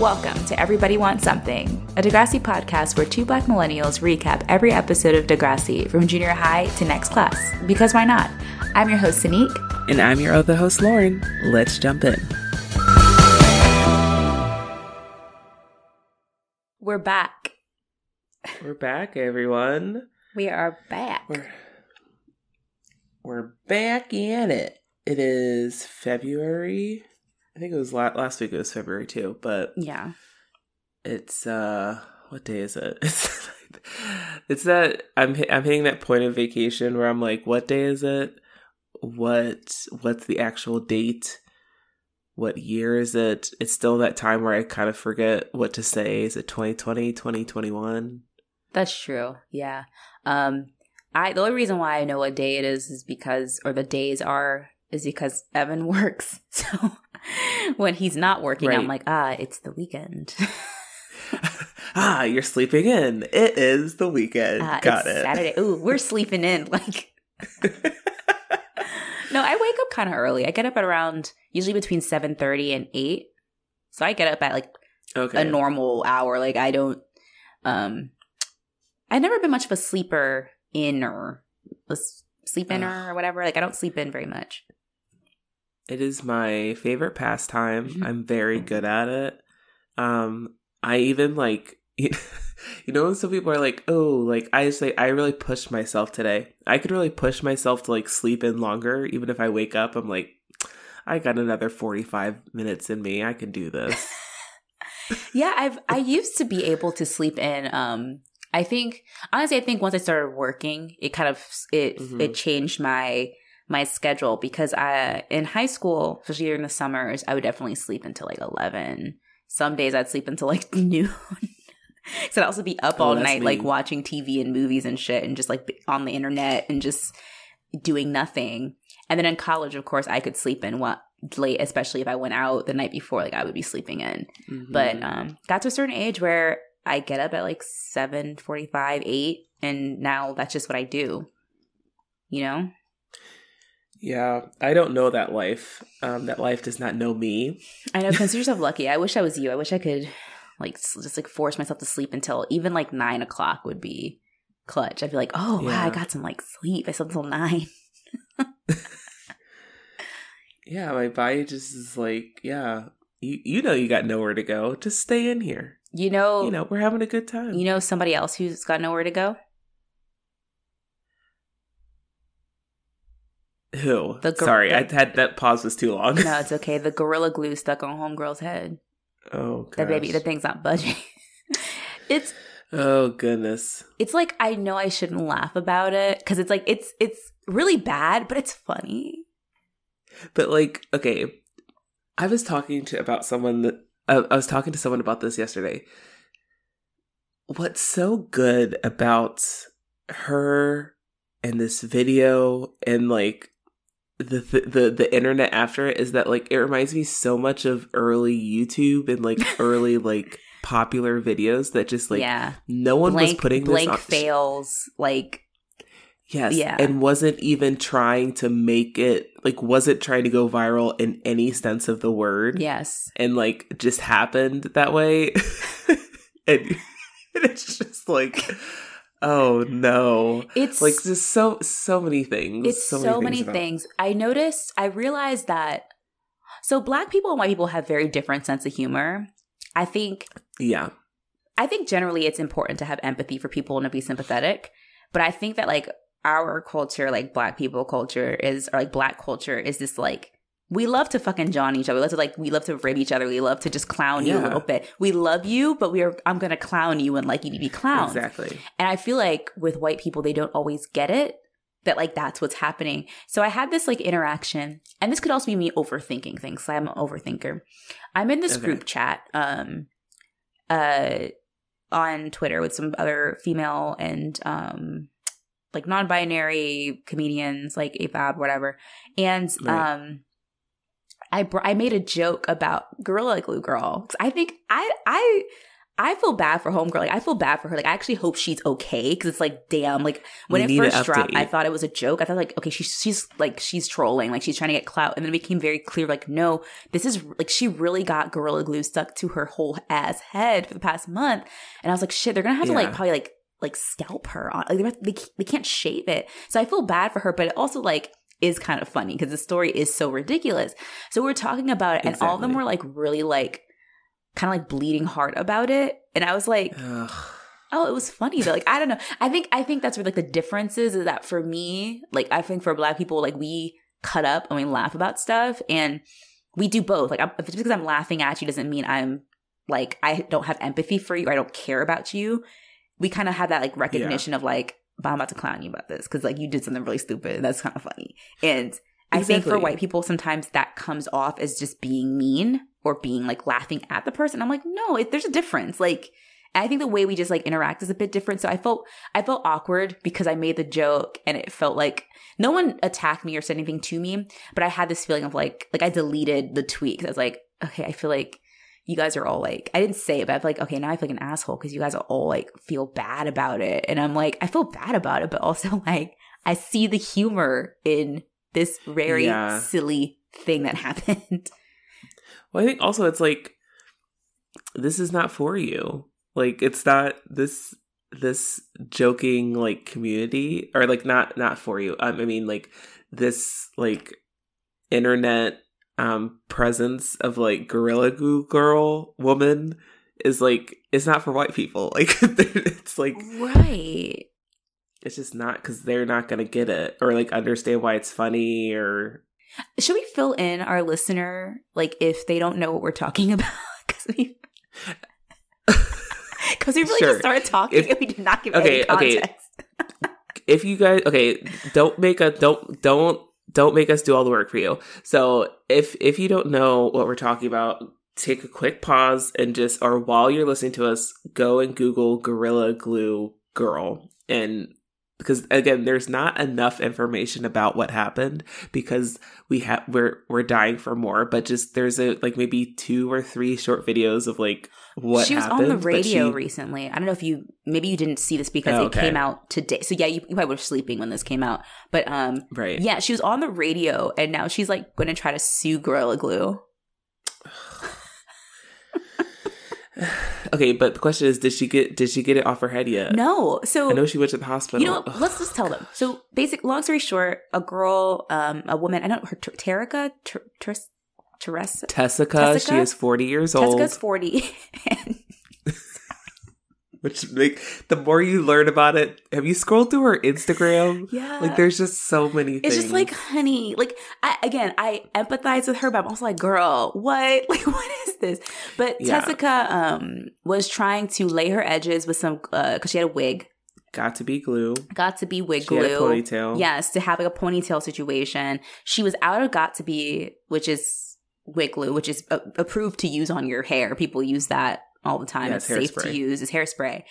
Welcome to Everybody Wants Something, a Degrassi podcast where two black millennials recap every episode of Degrassi from junior high to next class. Because why not? I'm your host, Seynique. And I'm your other host, Lauren. Let's jump in. We're back. We're back, everyone. We are back. We're, we're back in it. It is February I think it was la- last week. It was February too, but yeah, it's uh, what day is it? It's it's that I'm I'm hitting that point of vacation where I'm like, what day is it? What what's the actual date? What year is it? It's still that time where I kind of forget what to say. Is it 2020, 2021? That's true. Yeah. Um I the only reason why I know what day it is is because or the days are is because Evan works. So when he's not working, right. I'm like, ah, it's the weekend. ah, you're sleeping in. It is the weekend. Uh, Got it. Saturday. Ooh, we're sleeping in. Like, no, I wake up kind of early. I get up at around usually between seven thirty and eight. So I get up at like okay. a normal hour. Like I don't. Um, I've never been much of a sleeper in or sleep in or whatever. Like I don't sleep in very much. It is my favorite pastime. Mm-hmm. I'm very good at it. Um, I even like, you know, when some people are like, oh, like I say, I really pushed myself today. I could really push myself to like sleep in longer, even if I wake up. I'm like, I got another 45 minutes in me. I can do this. yeah, I've I used to be able to sleep in. Um, I think honestly, I think once I started working, it kind of it mm-hmm. it changed my my schedule because I in high school, especially during the summers, I would definitely sleep until like eleven. Some days I'd sleep until like noon. so I'd also be up oh, all night, me. like watching TV and movies and shit, and just like on the internet and just doing nothing. And then in college, of course, I could sleep in what late, especially if I went out the night before, like I would be sleeping in. Mm-hmm. But um, got to a certain age where I get up at like seven forty-five, eight, and now that's just what I do. You know. Yeah, I don't know that life. Um, that life does not know me. I know. Consider yourself lucky. I wish I was you. I wish I could, like, just like force myself to sleep until even like nine o'clock would be clutch. I'd be like, oh yeah. wow, I got some like sleep. I slept until nine. yeah, my body just is like, yeah, you you know you got nowhere to go. Just stay in here. You know, you know we're having a good time. You know somebody else who's got nowhere to go. Who? The gor- Sorry, the, I had that pause was too long. no, it's okay. The gorilla glue stuck on homegirl's head. Oh, gosh. the baby, the thing's not budging. it's oh goodness. It's like I know I shouldn't laugh about it because it's like it's it's really bad, but it's funny. But like, okay, I was talking to about someone that uh, I was talking to someone about this yesterday. What's so good about her and this video and like the, the the internet after it is that like it reminds me so much of early YouTube and like early like popular videos that just like yeah. no one blank, was putting blank on. fails like yes yeah and wasn't even trying to make it like wasn't trying to go viral in any sense of the word yes and like just happened that way and it's just like Oh no. It's like just so so many things. It's so, so many, things, many things. I noticed I realized that so black people and white people have very different sense of humor. I think Yeah. I think generally it's important to have empathy for people and to be sympathetic. But I think that like our culture, like black people culture is or like black culture is this like we love to fucking John each other. We love to like we love to rib each other. We love to just clown yeah. you a little bit. We love you, but we are I'm gonna clown you and like you to be clowned. Exactly. And I feel like with white people, they don't always get it that like that's what's happening. So I had this like interaction, and this could also be me overthinking things. I'm an overthinker. I'm in this okay. group chat um uh on Twitter with some other female and um like non-binary comedians like AFAB, whatever. And right. um I br- I made a joke about Gorilla Glue Girl. I think I I I feel bad for homegirl. Like I feel bad for her. Like I actually hope she's okay because it's like, damn. Like when we it first dropped, I thought it was a joke. I thought like, okay, she's she's like she's trolling, like she's trying to get clout, and then it became very clear, like, no, this is like she really got gorilla glue stuck to her whole ass head for the past month, and I was like, shit, they're gonna have yeah. to like probably like like scalp her on. Like they they can't shave it, so I feel bad for her, but it also like is kind of funny because the story is so ridiculous. So we're talking about it, and exactly. all of them were like really like kind of like bleeding heart about it. And I was like, Ugh. oh, it was funny though. Like, I don't know. I think, I think that's where like the difference is, is that for me, like, I think for black people, like, we cut up and we laugh about stuff and we do both. Like, if it's because I'm laughing at you doesn't mean I'm like, I don't have empathy for you or I don't care about you. We kind of have that like recognition yeah. of like, but I'm about to clown you about this because like you did something really stupid that's kind of funny. And I think for white people, sometimes that comes off as just being mean or being like laughing at the person. I'm like, no, it, there's a difference. Like, I think the way we just like interact is a bit different. So I felt I felt awkward because I made the joke and it felt like no one attacked me or said anything to me, but I had this feeling of like like I deleted the tweet because I was like, okay, I feel like you guys are all like I didn't say it, but I feel like okay, now I feel like an asshole because you guys are all like feel bad about it, and I'm like I feel bad about it, but also like I see the humor in this very yeah. silly thing that happened. Well, I think also it's like this is not for you. Like it's not this this joking like community or like not not for you. Um, I mean like this like internet um presence of like gorilla goo girl woman is like it's not for white people. Like it's like right. It's just not because they're not gonna get it or like understand why it's funny or should we fill in our listener, like if they don't know what we're talking about? Because we, because we really sure. just started talking if, and we did not give okay, any context. Okay. if you guys, okay, don't make a don't don't don't make us do all the work for you. So if if you don't know what we're talking about, take a quick pause and just or while you're listening to us, go and Google Gorilla Glue Girl and because again there's not enough information about what happened because we have we're we're dying for more but just there's a like maybe two or three short videos of like what she was happened, on the radio she... recently i don't know if you maybe you didn't see this because oh, okay. it came out today so yeah you, you, probably were sleeping when this came out but um right yeah she was on the radio and now she's like going to try to sue gorilla glue okay, but the question is, did she get did she get it off her head yet? No. So I know she went to the hospital. You know, let's just tell them. So, basic. Long story short, a girl, um, a woman. I don't her Terica, Teresa, Tessica. She is forty years old. Tessica's forty. Which like the more you learn about it, have you scrolled through her Instagram? Yeah, like there's just so many. It's just like, honey, like I again, I empathize with her, but I'm also like, girl, what? Like, what is this? But yeah. Tessica um was trying to lay her edges with some because uh, she had a wig. Got to be glue. Got to be wig she glue. ponytail. Yes, to have like a ponytail situation. She was out of got to be, which is wig glue, which is uh, approved to use on your hair. People use that all the time. Yeah, it's, safe to use. It's hairspray.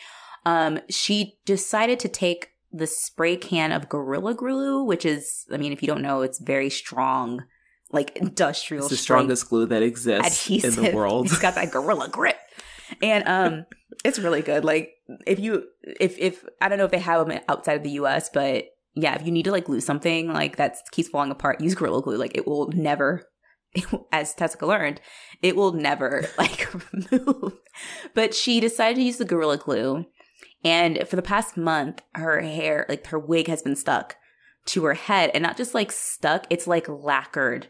Um, she decided to take the spray can of Gorilla Glue, which is, I mean, if you don't know, it's very strong, like industrial. It's the strongest glue that exists adhesive. in the world. It's got that gorilla grip, and um, it's really good. Like if you, if if I don't know if they have them outside of the U.S., but yeah, if you need to like glue something like that keeps falling apart, use Gorilla Glue. Like it will never as Tessica learned, it will never like move. But she decided to use the Gorilla Glue. And for the past month, her hair, like her wig has been stuck to her head. And not just like stuck, it's like lacquered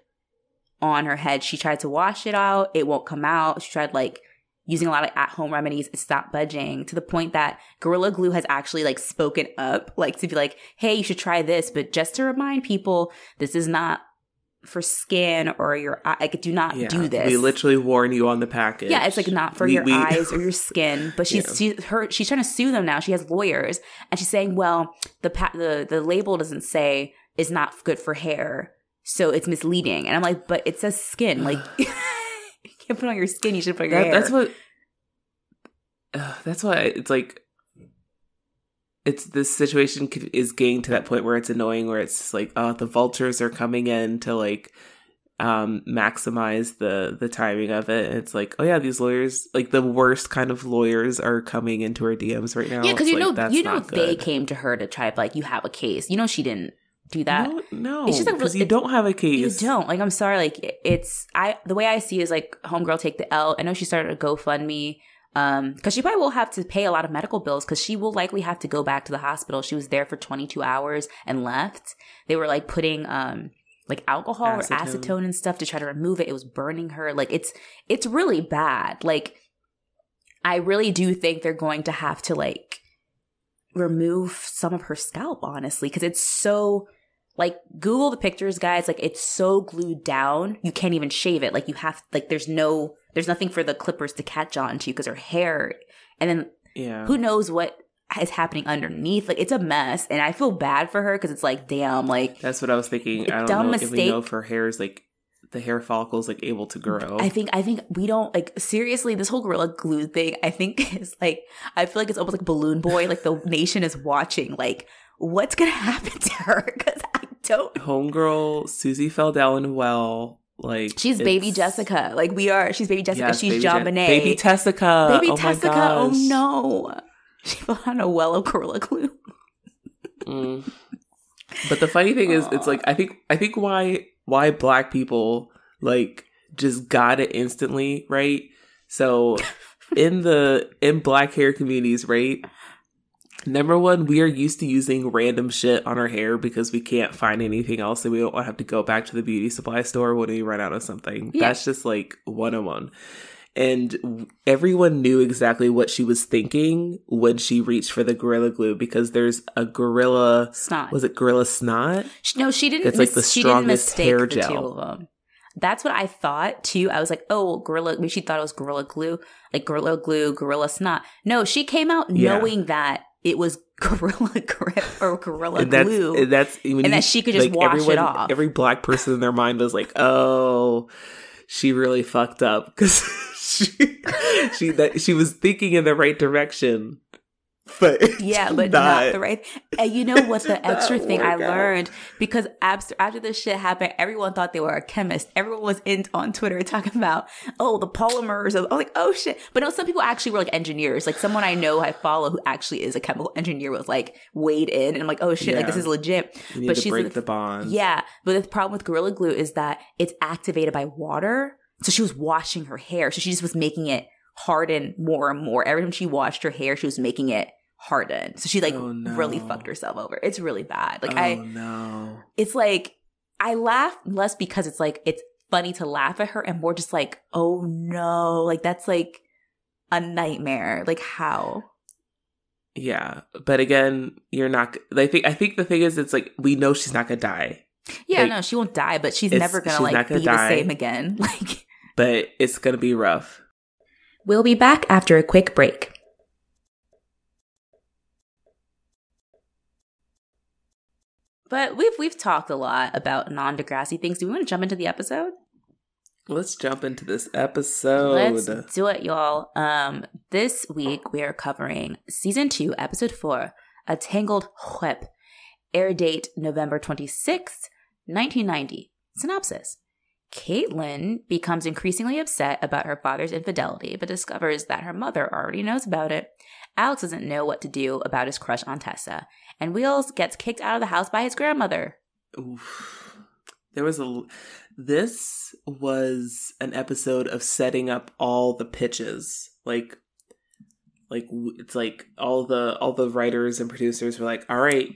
on her head. She tried to wash it out, it won't come out. She tried like using a lot of at home remedies, it stopped budging to the point that Gorilla Glue has actually like spoken up, like to be like, hey, you should try this. But just to remind people, this is not for skin or your eye. Like, do not yeah, do this. We literally warn you on the package. Yeah, it's like not for we, your we, eyes or your skin. But she's yeah. she, her she's trying to sue them now. She has lawyers, and she's saying, well, the pa- the the label doesn't say is not good for hair, so it's misleading. And I'm like, but it says skin. Like, you can't put on your skin. You should put your that, hair. That's what. Uh, that's why it's like it's this situation is getting to that point where it's annoying where it's like oh the vultures are coming in to like um maximize the the timing of it. And it's like, oh yeah, these lawyers, like the worst kind of lawyers, are coming into her DMs right now. Yeah, because you like, know, you know, they came to her to try like you have a case. You know, she didn't do that. No, no, It's just like- because you don't have a case. You don't like. I'm sorry. Like it's I. The way I see it is like homegirl take the L. I know she started a GoFundMe. Um, because she probably will have to pay a lot of medical bills because she will likely have to go back to the hospital. She was there for 22 hours and left. They were like putting um like alcohol or Acetone. acetone and stuff to try to remove it. It was burning her. Like it's it's really bad. Like I really do think they're going to have to like remove some of her scalp honestly because it's so like google the pictures guys like it's so glued down you can't even shave it like you have like there's no there's nothing for the clippers to catch on to because her hair and then Yeah, who knows what is happening underneath like it's a mess and i feel bad for her because it's like damn like that's what I was thinking. I don't Dumb know if we know if her hair is like the hair follicles like able to grow. I think I think we don't like seriously this whole gorilla glue thing. I think is like I feel like it's almost like balloon boy. Like the nation is watching. Like what's gonna happen to her? Because I don't. Homegirl Susie fell down a well. Like She's baby Jessica. Like we are. She's baby Jessica. Yes, she's baby John Je- Bonet. Baby Tessica. Baby oh Tessica. Oh no. She fell on a well of gorilla glue. Mm. But the funny thing is, it's like I think I think why why black people like just got it instantly, right? So in the in black hair communities, right? Number one, we are used to using random shit on our hair because we can't find anything else, and we don't want to have to go back to the beauty supply store when we run out of something. Yeah. That's just like one on one. And everyone knew exactly what she was thinking when she reached for the gorilla glue because there's a gorilla Snot. was it gorilla snot? No, she didn't. It's like the strongest mistake hair the gel. two of them. That's what I thought too. I was like, oh, gorilla. Maybe she thought it was gorilla glue, like gorilla glue, gorilla snot. No, she came out Yeah. knowing that it was gorilla grip or gorilla And that's glue. and that's And that she could just wash it everyone, off. Every black person in their mind was like, "Oh, she really fucked up because she she that she was thinking in the right direction, but yeah, but not, the right. And you know what? The extra thing I out. learned because after after this shit happened, everyone thought they were a chemist. Everyone was in on Twitter talking about oh the polymers. Of, oh, like oh shit. But no, some people actually were like engineers. Like someone I know I follow who actually is a chemical engineer was like weighed in, and I'm like oh shit, like this is legit. You need but to she's break like- the bond. Yeah, but the problem with Gorilla Glue is that it's activated by water. So she was washing her hair. So she just was making it harden more and more. Every time she washed her hair, she was making it harden. So she like Oh, no. really fucked herself over. It's really bad. Like oh I no, it's like I laugh less because it's like it's funny to laugh at her and more just like, oh no, like that's like a nightmare. Like how? yeah. But again, you're not. I think I think the thing is, it's like we know she's not gonna die, Yeah, Like, no, she won't die, but she's never gonna she's like gonna be die. the same again. Like but it's gonna be rough. We'll be back after a quick break. But we've we've talked a lot about non Degrassi things. Do we want to jump into the episode? Let's jump into this episode. Let's do it, y'all. Um, this week we are covering season two, episode four, A Tangled Web. Air date November 26th, 1990. Synopsis. Caitlin becomes increasingly upset about her father's infidelity, but discovers that her mother already knows about it. Alex doesn't know what to do about his crush on Tessa, and Wheels gets kicked out of the house by his grandmother. Oof. There was a. This was an episode of setting up all the pitches, like, like it's like all the all the writers and producers were like, "All right,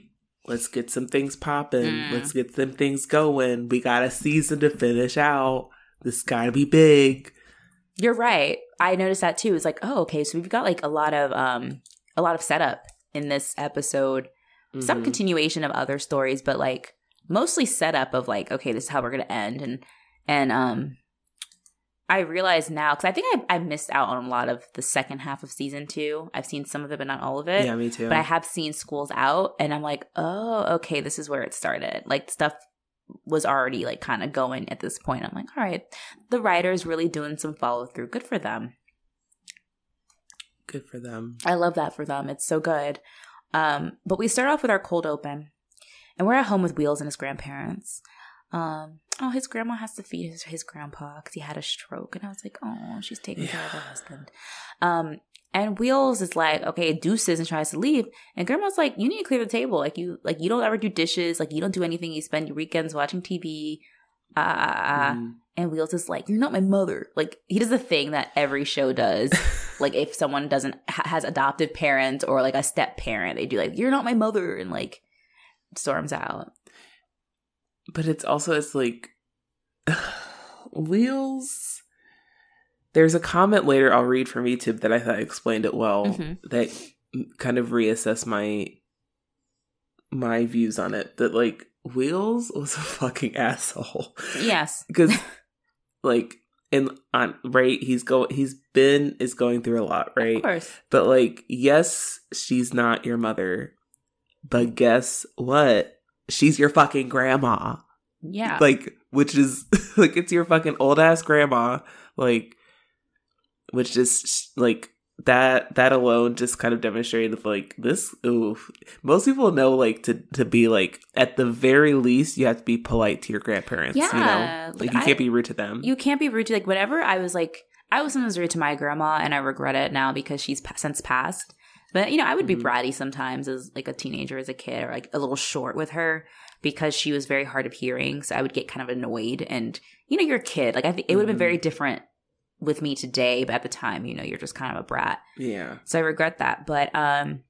let's get some things popping. Mm. Let's get some things going. We got a season to finish out. This got to be big." You're right. I noticed that too. It's like, oh, okay, so we've got like a lot of um a lot of setup in this episode. Some Mhm. continuation of other stories, but like mostly setup of like, okay, this is how we're gonna end and and um I realize now because I think I, I missed out on a lot of the second half of season two. I've seen some of it, but not all of it. yeah, me too. But I have seen schools out, and I'm like, oh, okay, this is where it started. Like stuff was already like kind of going at this point. I'm like, all right, the writers really doing some follow through. Good for them. Good for them. I love that for them. It's so good. Um, but we start off with our cold open, and we're at home with Wheels and his grandparents. Um, oh, his grandma has to feed his, his grandpa because he had a stroke. And I was like, oh, she's taking yeah. care of her husband. Um, and Wheels is like, okay, it deuces and tries to leave. And Grandma's like, you need to clear the table. Like you, like you don't ever do dishes. Like you don't do anything. You spend your weekends watching TV. Uh, uh, mm. And Wheels is like, you're not my mother. Like he does the thing that every show does. like if someone doesn't ha- has adoptive parents or like a step parent, they do like, you're not my mother, and like storms out. But it's also it's like Wheels. There's a comment later I'll read from YouTube that I thought explained it well. Mm-hmm. That kind of reassess my my views on it. That like Wheels was a fucking asshole. Yes, because like in on right he's go he's been is going through a lot right of course but like yes she's not your mother but guess what she's your fucking grandma. Yeah. Like which is like it's your fucking old ass grandma. Like which is like that that alone just kind of demonstrated like this ooh most people know like to to be like at the very least you have to be polite to your grandparents yeah, you know? Like, like you I, can't be rude to them. You can't be rude to like whenever i was like i was sometimes rude to my grandma and i regret it now because she's since passed but you know i would be mm-hmm. bratty sometimes as like a teenager as a kid or like a little short with her because she was very hard of hearing so i would get kind of annoyed and you know you're a kid like i think it would have been mm-hmm. very different with me today, but at the time, you know, you're just kind of a brat. Yeah. So I regret that. But um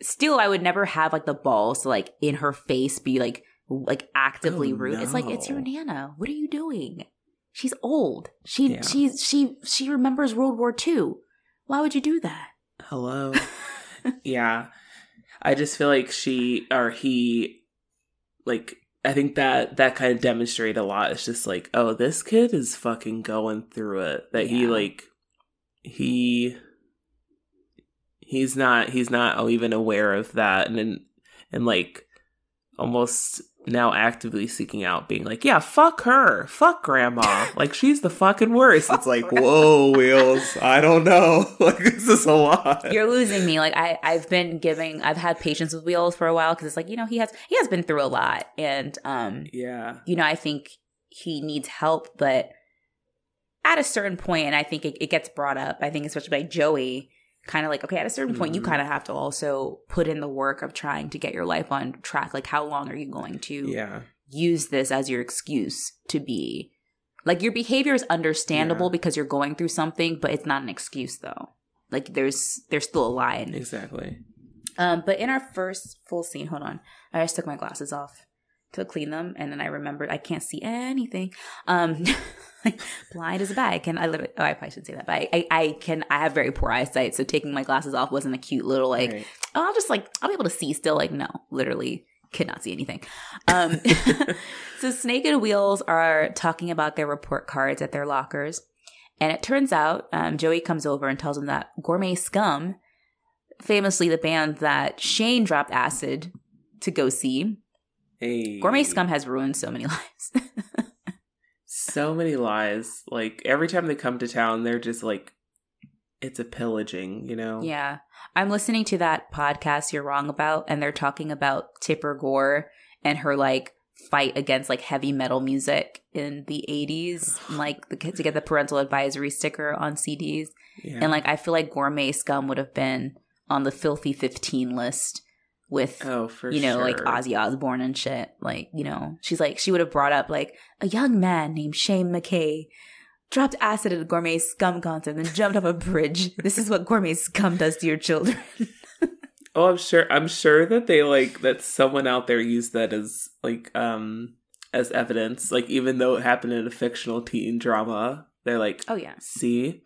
still I would never have like the balls to like in her face be like like actively oh, rude. No. It's like it's your nana. What are you doing? She's old. She yeah. she's she she remembers World War II. Why would you do that? Hello. yeah. I just feel like she or he like I think that that kind of demonstrated a lot. It's just like, oh, this kid is fucking going through it. That yeah. he like he he's not he's not even aware of that and and, and like almost now actively seeking out being like, yeah, fuck her. Fuck grandma. like she's the fucking worst. it's like, whoa, Wheels. I don't know. like this is a lot. You're losing me. Like I, I've been giving I've had patience with Wheels for a while because it's like, you know, he has he has been through a lot. And um Yeah. You know, I think he needs help, but at a certain point, and I think it, it gets brought up, I think especially by Joey, kind of like okay at a certain point mm-hmm. you kind of have to also put in the work of trying to get your life on track. Like how long are you going to yeah. use this as your excuse to be? Like your behavior is understandable yeah. because you're going through something but it's not an excuse though. Like there's there's still a line. Exactly. Um but in our first full scene hold on. I just took my glasses off to clean them and then i remembered i can't see anything um blind as a bat. I can I literally oh I probably shouldn't say that, but I, I, I can I have very poor eyesight, so taking my glasses off wasn't a cute little like right. oh I'll just like I'll be able to see still. Like no, literally could not see anything. Um, so Snake and Wheels are talking about their report cards at their lockers, and it turns out um, Joey comes over and tells them that Gourmet Scum, famously the band that Shane dropped acid to go see. Hey. Gourmet Scum has ruined so many lives so many lives. Like every time they come to town, they're just like, it's a pillaging, you know? Yeah. I'm listening to that podcast you're wrong about, and they're talking about Tipper Gore and her like fight against like heavy metal music in the 80s, like the, to get the parental advisory sticker on CDs. Yeah. And like, I feel like Gourmet Scum would have been on the Filthy 15 list with oh for you know sure. like Ozzy Osbourne and shit. Like you know she's like she would have brought up like a young man named Shane McKay dropped acid at a gourmet scum concert and then jumped off a bridge. This is what gourmet scum does to your children. oh, I'm sure. I'm sure that they like that someone out there used that as like um as evidence. Like even though it happened in a fictional teen drama, they're like, oh yeah, see,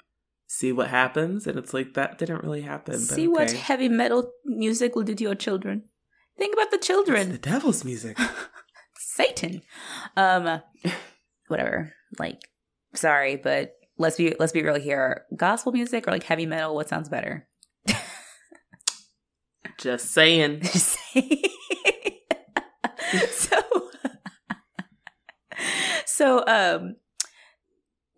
see what happens and it's like that didn't really happen see okay. what heavy metal music will do to your children. Think about the children. It's the devil's music. Satan. Um whatever. Like sorry but let's be let's be real here. Gospel music or like heavy metal what sounds better? Just saying. Just saying. So so um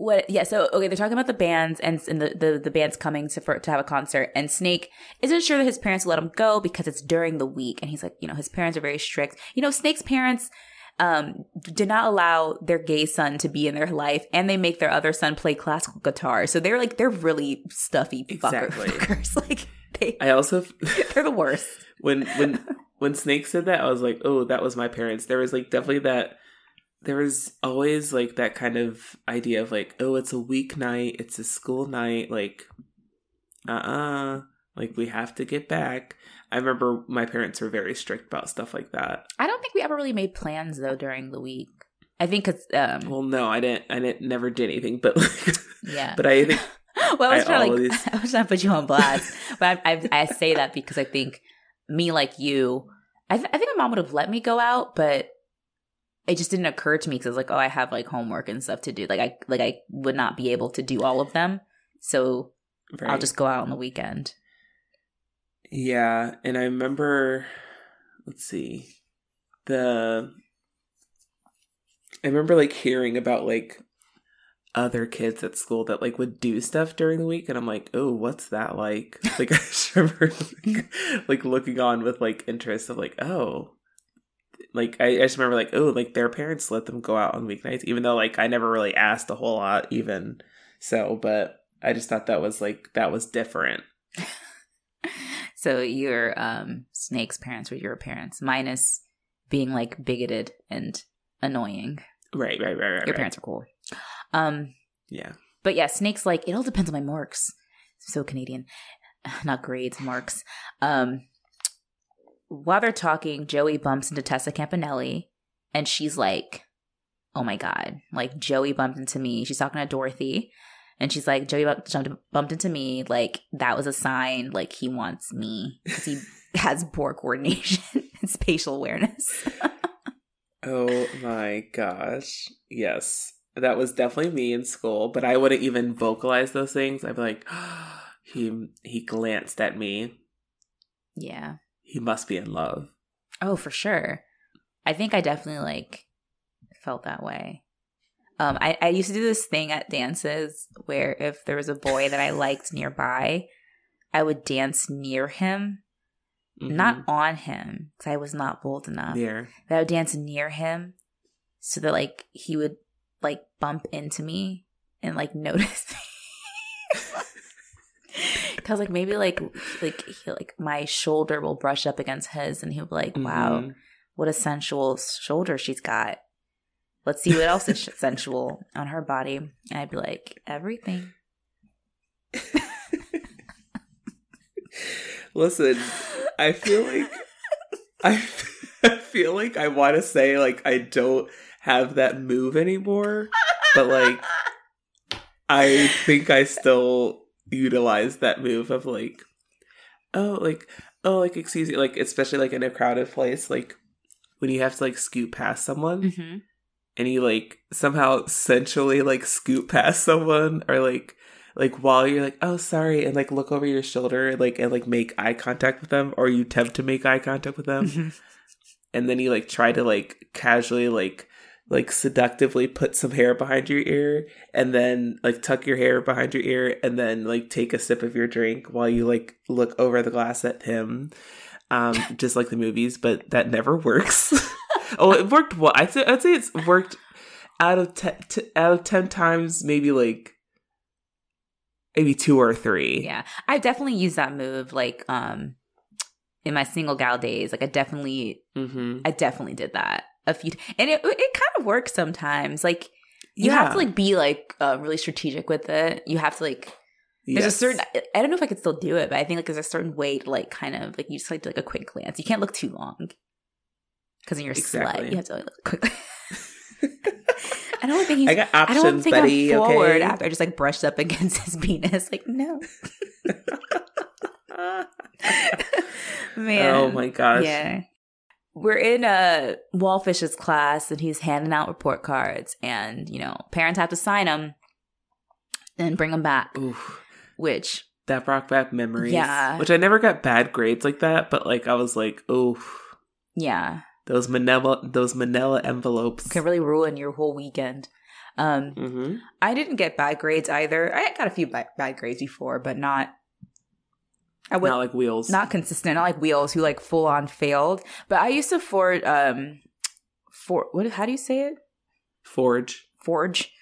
what yeah so okay they're talking about the bands and, and the, the the band's coming to for to have a concert and snake isn't sure that his parents will let him go because it's during the week and he's like you know his parents are very strict you know snake's parents um, did not allow their gay son to be in their life, and they make their other son play classical guitar. So they're like they're really stuffy Exactly. fuckers. like they I also they're the worst. when when when Snake said that, I was like, oh, that was my parents. There was like definitely that. There was always like that kind of idea of like, oh, it's a weeknight, it's a school night, like, uh, uh like we have to get back. I remember my parents were very strict about stuff like that. I don't think we ever really made plans though during the week. I think because um, Well, no, I didn't. I didn't. Never did anything, but like, yeah. but I think well, I was I trying like, I was trying to put you on blast, but I, I, I say that because I think me like you, I, th- I think my mom would have let me go out, but it just didn't occur to me because I was like, oh, I have like homework and stuff to do. Like I like I would not be able to do all of them, so I'll just go out on the weekend. Yeah, and I remember let's see. The I remember like hearing about like other kids at school that like would do stuff during the week and I'm like, "Oh, what's that like?" Like I remember like, like looking on with like interest of like, "Oh, like I, I just remember like, oh, like their parents let them go out on weeknights, even though like I never really asked a whole lot, even so. But I just thought that was like that was different. So your um snake's parents were your parents, minus being like bigoted and annoying. Right, right, right, right. Your right. parents are cool. Um, yeah. But yeah, Snake's like, it all depends on my marks. So Canadian. Not grades, marks. Um while they're talking, Joey bumps into Tessa Campanelli and she's like, Oh my god. Like Joey bumped into me. She's talking to Dorothy. And she's like, Joey bumped, jumped, bumped into me. Like, that was a sign. Like, he wants me because he has poor coordination and spatial awareness. Oh my gosh. Yes. That was definitely me in school, but I wouldn't even vocalize those things. I'd be like, he he glanced at me. yeah. He must be in love. Oh, for sure. I think I definitely like felt that way. Um, I, I used to do this thing at dances where if there was a boy that I liked nearby, I would dance near him, Mhm. not on him, because I was not bold enough. there. But I would dance near him so that like he would like bump into me and like notice me. Cause like maybe like like he, like my shoulder will brush up against his and he'll be like, "Wow, Mhm. what a sensual shoulder she's got. Let's see what else is sensual on her body." And I'd be like, "Everything." Listen, I feel like I, I feel like I want to say like I don't have that move anymore, but like I think I still utilize that move of like oh like oh like excuse me like especially like in a crowded place like when you have to like scoot past someone hmm and you like somehow sensually like scoot past someone or like like while you're like oh sorry and like look over your shoulder like and like make eye contact with them or you attempt to make eye contact with them and then you like try to like casually like like seductively put some hair behind your ear and then like tuck your hair behind your ear and then like take a sip of your drink while you like look over the glass at him um just like the movies but that never works oh it worked well i'd say i'd say it's worked out of ten t- out of 10 times maybe like maybe two or three Yeah, I definitely used that move like um in my single gal days. Like I definitely, mm-hmm. I definitely did that a few, and it it kind of works sometimes. Like you have to like be like uh, really strategic with it. You have to like there's a certain I don't know if I could still do it, but I think like there's a certain way to like kind of like you just like do like a quick glance. You can't look too long because then you're a Exactly. You have to like, look quickly. I don't think he's. i got options, I don't think buddy I'm forward okay after I just like brushed up against his penis. Like no, man. oh my gosh Yeah. We're in a Wallfish's class and he's handing out report cards and, you know, parents have to sign them and bring them back, Oof. which that brought back memories. Yeah. Which I never got bad grades like that, but like I was like, oh, yeah, those manila those manila envelopes. can really ruin your whole weekend. Um hmm I didn't get bad grades either. I got a few bad, bad grades before, but not I would Not like wheels. not consistent, not like wheels who like full on failed. But I used to for um for what? How do you say it? Forge. Forge.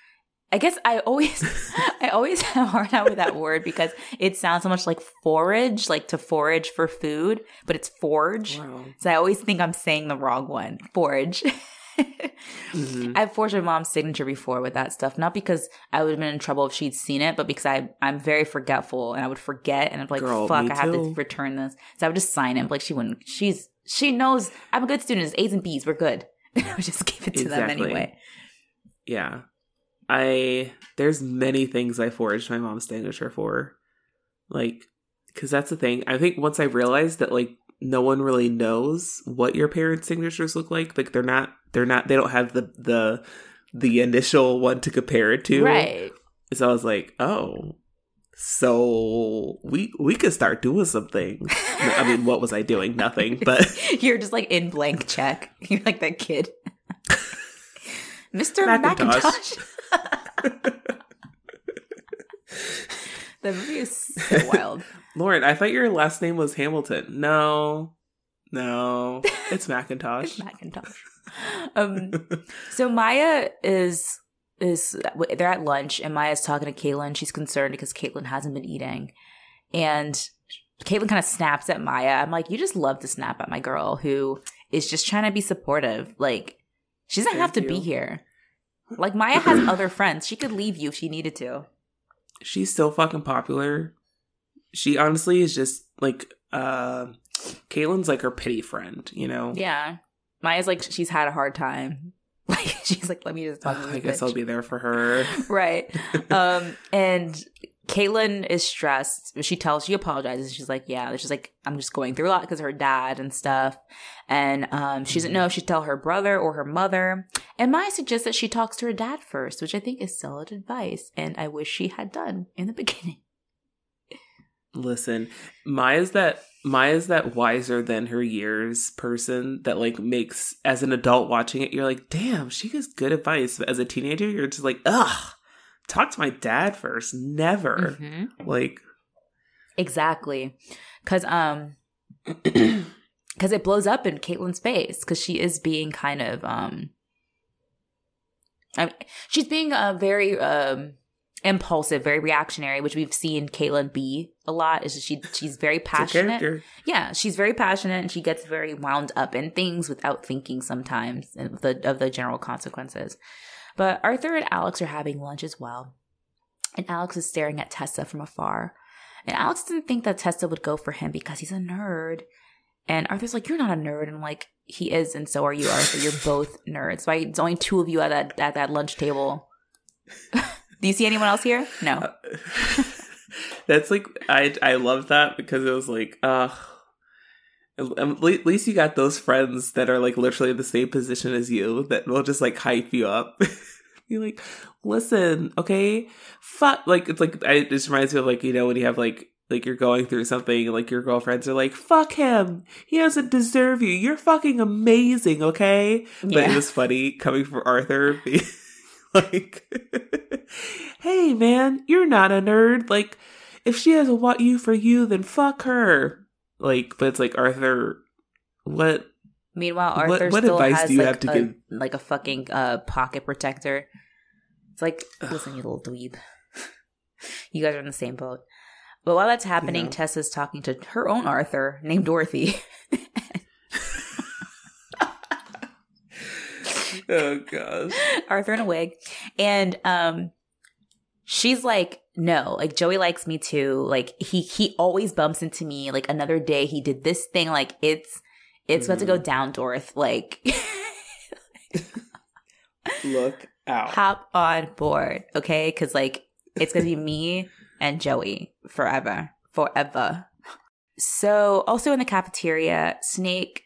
I guess I always I always have a hard time with that word because it sounds so much like forage, like to forage for food, but it's forge. Wow. So I always think I'm saying the wrong one. Forage. mm-hmm. I've forged my mom's signature before with that stuff, not because I would have been in trouble if she'd seen it, but because I I'm very forgetful and I would forget and I'd be like, Girl, fuck, I have to return this. So I would just sign it. Like she wouldn't. She's she knows I'm a good student. It's A's and B's. We're good. I would just give it to exactly. them anyway. Yeah. I there's many things I forged my mom's signature for. Like cuz that's the thing. I think once I realized that like no one really knows what your parents' signatures look like, like they're not they're not they don't have the the the initial one to compare it to. Right. So I was like, "Oh, so we we could start doing something. I mean, what was I doing? Nothing. But you're just like in blank check. You're like that kid, Mister Macintosh. the movie is so wild. Lauren, I thought your last name was Hamilton. No, no, it's Macintosh. it's Macintosh. Um, so Maya is is they're at lunch and Maya's talking to Caitlin. She's concerned because Caitlin hasn't been eating, and Caitlin kind of snaps at Maya. I'm like, you just love to snap at my girl who is just trying to be supportive. Like, she doesn't Thank have to you. be here. Like Maya has other friends. She could leave you if she needed to. She's so fucking popular. She honestly is just like uh Caitlin's like her pity friend, you know? Yeah. Maya's like she's had a hard time. Like she's like, let me just talk. I guess bitch. I'll be there for her. right. um and Caitlin is stressed. She tells, she apologizes. She's like, yeah, she's like, I'm just going through a lot because her dad and stuff. And um, she doesn't know if she'd tell her brother or her mother. And Maya suggests that she talks to her dad first, which I think is solid advice. And I wish she had done in the beginning. Listen, Maya's that Maya's that wiser than her years person that like makes as an adult watching it, you're like, damn, she gives good advice. But as a teenager, you're just like, ugh talk to my dad first. Never. Mm-hmm. Like Exactly. Cause um because it blows up in Caitlin's face because she is being kind of um I mean, she's being a uh, very um impulsive, very reactionary, which we've seen Caitlin be a lot. Is she she's very passionate. Yeah, she's very passionate and she gets very wound up in things without thinking sometimes of the of the general consequences. But Arthur and Alex are having lunch as well. And Alex is staring at Tessa from afar. And Alex didn't think that Tessa would go for him because he's a nerd. And Arthur's like, You're not a nerd. And I'm like, He is, and so are you, Arthur. You're both nerds. Why it's only two of you at that at that lunch table. Do you see anyone else here? No. That's like I I love that because it was like, uh at least you got those friends that are like literally in the same position as you that will just like hype you up. You're like, listen, okay, fuck. Like it's like it just reminds me of like you know when you have like like you're going through something like your girlfriends are like fuck him he doesn't deserve you you're fucking amazing okay yeah. but it was funny coming from arthur like hey man you're not a nerd like if she doesn't want you for you then fuck her like, but it's like Arthur. What? Meanwhile, Arthur what, what still advice has do you like have to a, give? like a fucking uh, pocket protector. It's like, listen, you little dweeb. you guys are in the same boat. But while that's happening, yeah. Tessa's talking to her own Arthur named Dorothy. oh gosh. Arthur in a wig. And um she's like no like joey likes me too like he he always bumps into me like another day he did this thing like it's it's mm. about to go mm-hmm. down dorth like look out hop on board okay because like it's gonna be me and joey forever forever so also in the cafeteria snake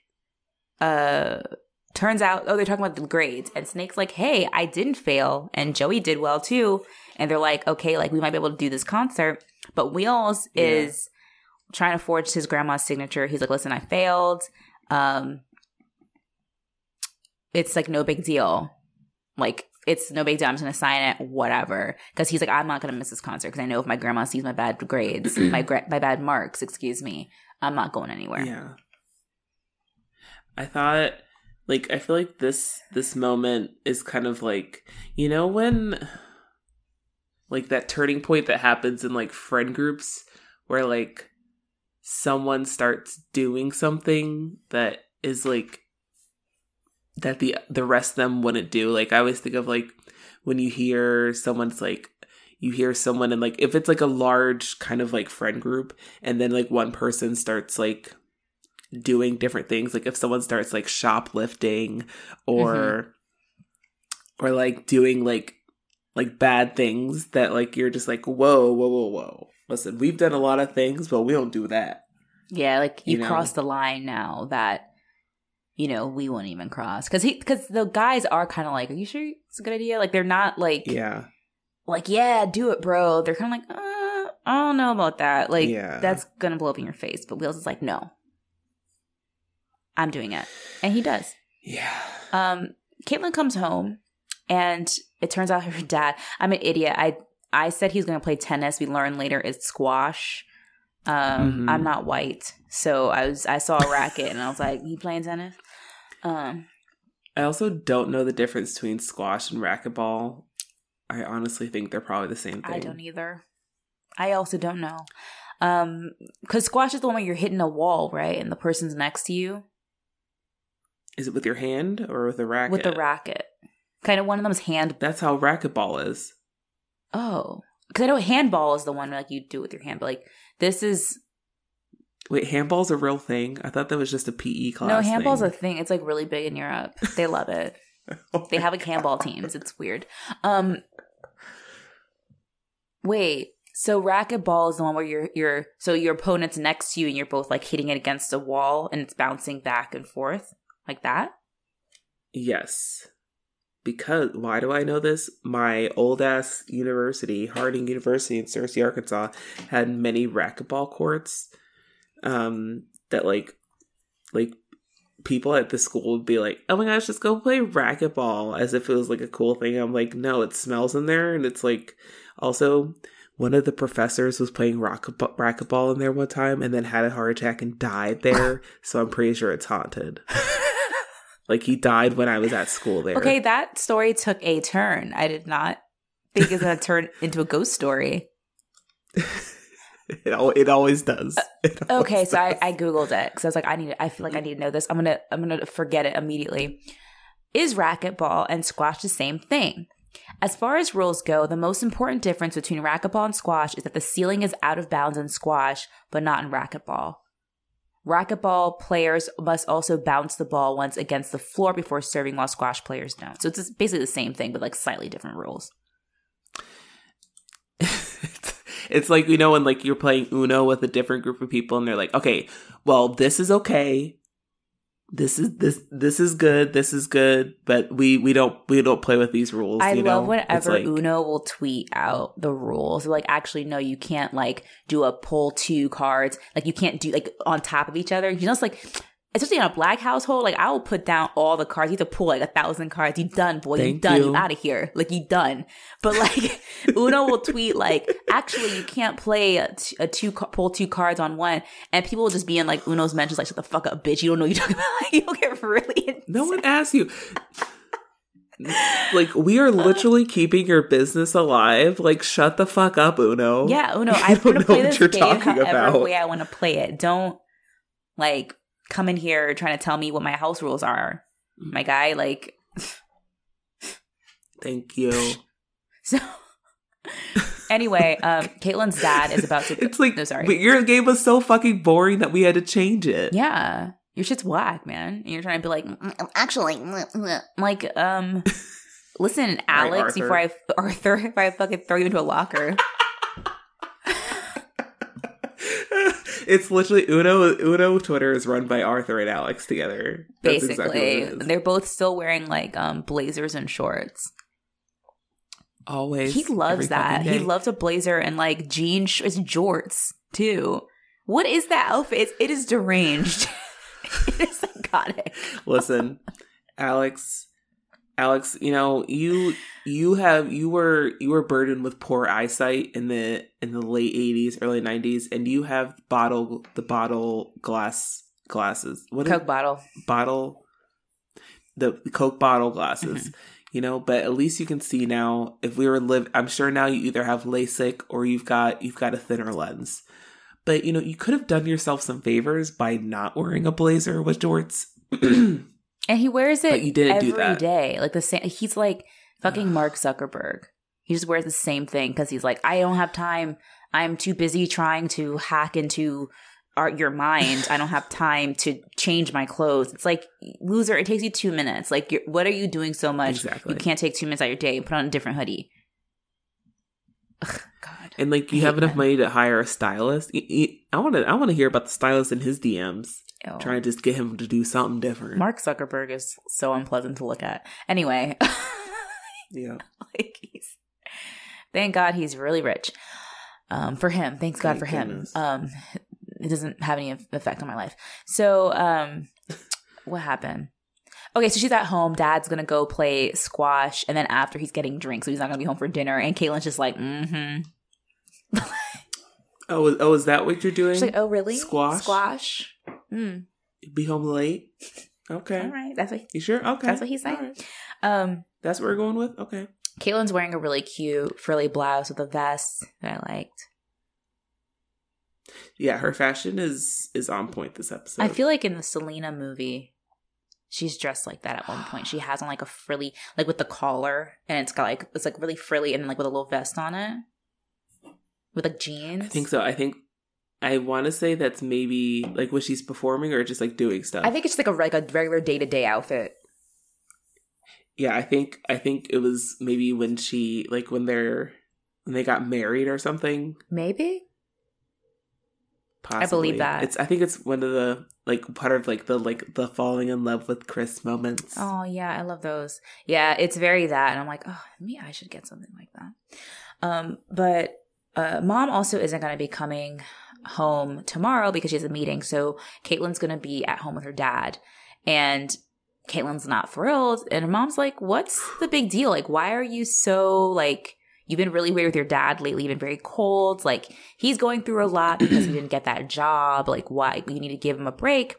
uh turns out oh they're talking about the grades and snake's like hey i didn't fail and joey did well too and they're like, okay, like we might be able to do this concert. But Wheels yeah. is trying to forge his grandma's signature. He's like, listen, I failed. Um, it's like no big deal. Like it's no big deal. I'm just gonna sign it, whatever. Because he's like, I'm not gonna miss this concert because I know if my grandma sees my bad grades, my gra- my bad marks, excuse me, I'm not going anywhere. Yeah. I thought like I feel like this this moment is kind of like you know when like that turning point that happens in like friend groups where like someone starts doing something that is like that the the rest of them wouldn't do. Like I always think of like when you hear someone's like you hear someone and like if it's like a large kind of like friend group and then like one person starts like doing different things. Like if someone starts like shoplifting or mm-hmm. or like doing like like bad things that like you're just like whoa whoa whoa whoa. Listen we've done a lot of things but we don't do that. Yeah like you, you crossed the line now that you know we won't even cross. Because he because the guys are kind of like are you sure it's a good idea? Like they're not like yeah. like yeah do it bro. They're kind of like uh, i don't know about that. Like yeah. that's gonna blow up in your face but wheels is like no i'm doing it and he does yeah um caitlin comes home and it turns out her dad i'm an idiot i i said he's gonna play tennis we learn later it's squash um mm-hmm. i'm not white so i was i saw a racket and i was like he playing tennis um i also don't know the difference between squash and racquetball I honestly think they're probably the same thing. I don't either. I also don't know. Um, because squash is the one where you're hitting a wall, right? And the person's next to you. Is it with your hand or with a racket? With the racket. Kind of one of them is hand. That's how racquetball is. Oh, because I know handball is the one like you do with your hand, but like this is. Wait, handball's a real thing? I thought that was just a PE class. No, handball's thing. a thing. It's like really big in Europe. They love it. oh they have like handball teams. It's weird. Um, Wait, so racquetball is the one where you're you're so your opponent's next to you and you're both like hitting it against a wall and it's bouncing back and forth like that? Yes. Because why do I know this? My old ass university, Harding University in Searcy, Arkansas, had many racquetball courts. Um, that like, like people at the school would be like, "Oh my gosh, just go play racquetball," as if it was like a cool thing. I'm like, no, it smells in there, and it's like also, one of the professors was playing racquetball in there one time and then had a heart attack and died there. so I'm pretty sure it's haunted. like he died when I was at school there. Okay, that story took a turn. I did not think it's gonna turn into a ghost story. it, al- it always does. Uh, it always okay, does. so I, I googled it because I was like, I need. I feel like I need to know this. I'm gonna I'm gonna forget it immediately. Is racquetball and squash the same thing? As far as rules go, the most important difference between racquetball and squash is that the ceiling is out of bounds in squash, but not in racquetball. Racquetball players must also bounce the ball once against the floor before serving, while squash players don't. So it's basically the same thing, but like slightly different rules. it's like you know when like you're playing Uno with a different group of people, and they're like, "Okay, well, this is okay, this is this this is good this is good but we we don't we don't play with these rules i love know? whenever like, uno will tweet out the rules. Like actually no you can't like do a pull two cards. Like you can't do like on top of each other. You know it's like especially in a black household, like I will put down all the cards. You have to pull like a thousand cards. You done, boy. Thank you done. You, you out of here. Like you done. But like Uno will tweet like, actually, you can't play a, t- a two pull two cards on one, and people will just be in like Uno's mentions like, shut the fuck up, bitch. You don't know what you're talking about. Like, you'll get really. Insane. No one asks you. like we are literally keeping your business alive. Like shut the fuck up, Uno. Yeah, Uno. I want to play this game however about. way I want to play it. Don't like come in here trying to tell me what my house rules are. My guy, like Thank you. So anyway, um Caitlin's dad is about to It's like no sorry. But your game was so fucking boring that we had to change it. Yeah. Your shit's whack, man. And you're trying to be like, mm, mm, actually, mm, like, um, listen, Alex, right, before I Arthur, if I fucking throw you into a locker. It's literally Uno. Uno Twitter is run by Arthur and Alex together. That's Basically, exactly they're both still wearing like um blazers and shorts. Always, he loves that. He loves a blazer and like jeans, sh- jorts too. What is that outfit? It's, it is deranged. it is psychotic. Listen, Alex Alex, you know, you you have you were you were burdened with poor eyesight in the in the late 80s, early 90s and you have bottle the bottle glass glasses. What Coke is, bottle. Bottle. the Coke bottle glasses. Mm-hmm. You know, but at least you can see now. If we were live, I'm sure now you either have LASIK or you've got you've got a thinner lens. But you know, you could have done yourself some favors by not wearing a blazer with jorts. and he wears it but you didn't every do day. Like the same. He's like fucking Mark Zuckerberg. He just wears the same thing because he's like, I don't have time. I'm too busy trying to hack into art your mind. I don't have time to change my clothes. It's like loser. It takes you two minutes. Like, what are you doing so much? Exactly. You can't take two minutes out of your day and put on a different hoodie. Ugh, God. And like, you have enough money to hire a stylist. I want to. I want to hear about the stylist in his DMs. Ew. Trying to just get him to do something different. Mark Zuckerberg is so unpleasant to look at. Anyway. yeah. Like he's. Thank God he's really rich. Um, for him, thanks God Thank for goodness. him. Um, it doesn't have any effect on my life. So, um, what happened? Okay, so she's at home. Dad's gonna go play squash, and then after he's getting drinks, so he's not gonna be home for dinner. And Caitlin's just like, mm-hmm. oh, oh, is that what you're doing? She's like, oh, really? Squash. Squash. Mm. Be home late. Okay. All right. That's what. You sure? Okay. That's what he's saying. Right. Um, that's what we're going with. Okay. Caitlin's wearing a really cute frilly blouse with a vest that I liked. Yeah, her fashion is is on point this episode. I feel like in the Selena movie, she's dressed like that at one point. She has on like a frilly, like with the collar, and it's got like it's like really frilly and like with a little vest on it, with like jeans. I think so. I think I want to say that's maybe like when she's performing or just like doing stuff. I think it's like a like a regular day to day outfit. Yeah, I think I think it was maybe when she like when they're when they got married or something. Maybe. Possibly. I believe that. It's I think it's one of the like part of like the like the falling in love with Chris moments. Oh yeah, I love those. Yeah, it's very that and I'm like, "Oh, me I should get something like that." Um but uh mom also isn't going to be coming home tomorrow because she has a meeting. So Caitlin's going to be at home with her dad. And Caitlin's not thrilled. And her mom's like, What's the big deal? Like, why are you so like You've been really weird with your dad lately. You've been very cold. Like he's going through a lot because he didn't get that job. Like why you need to give him a break.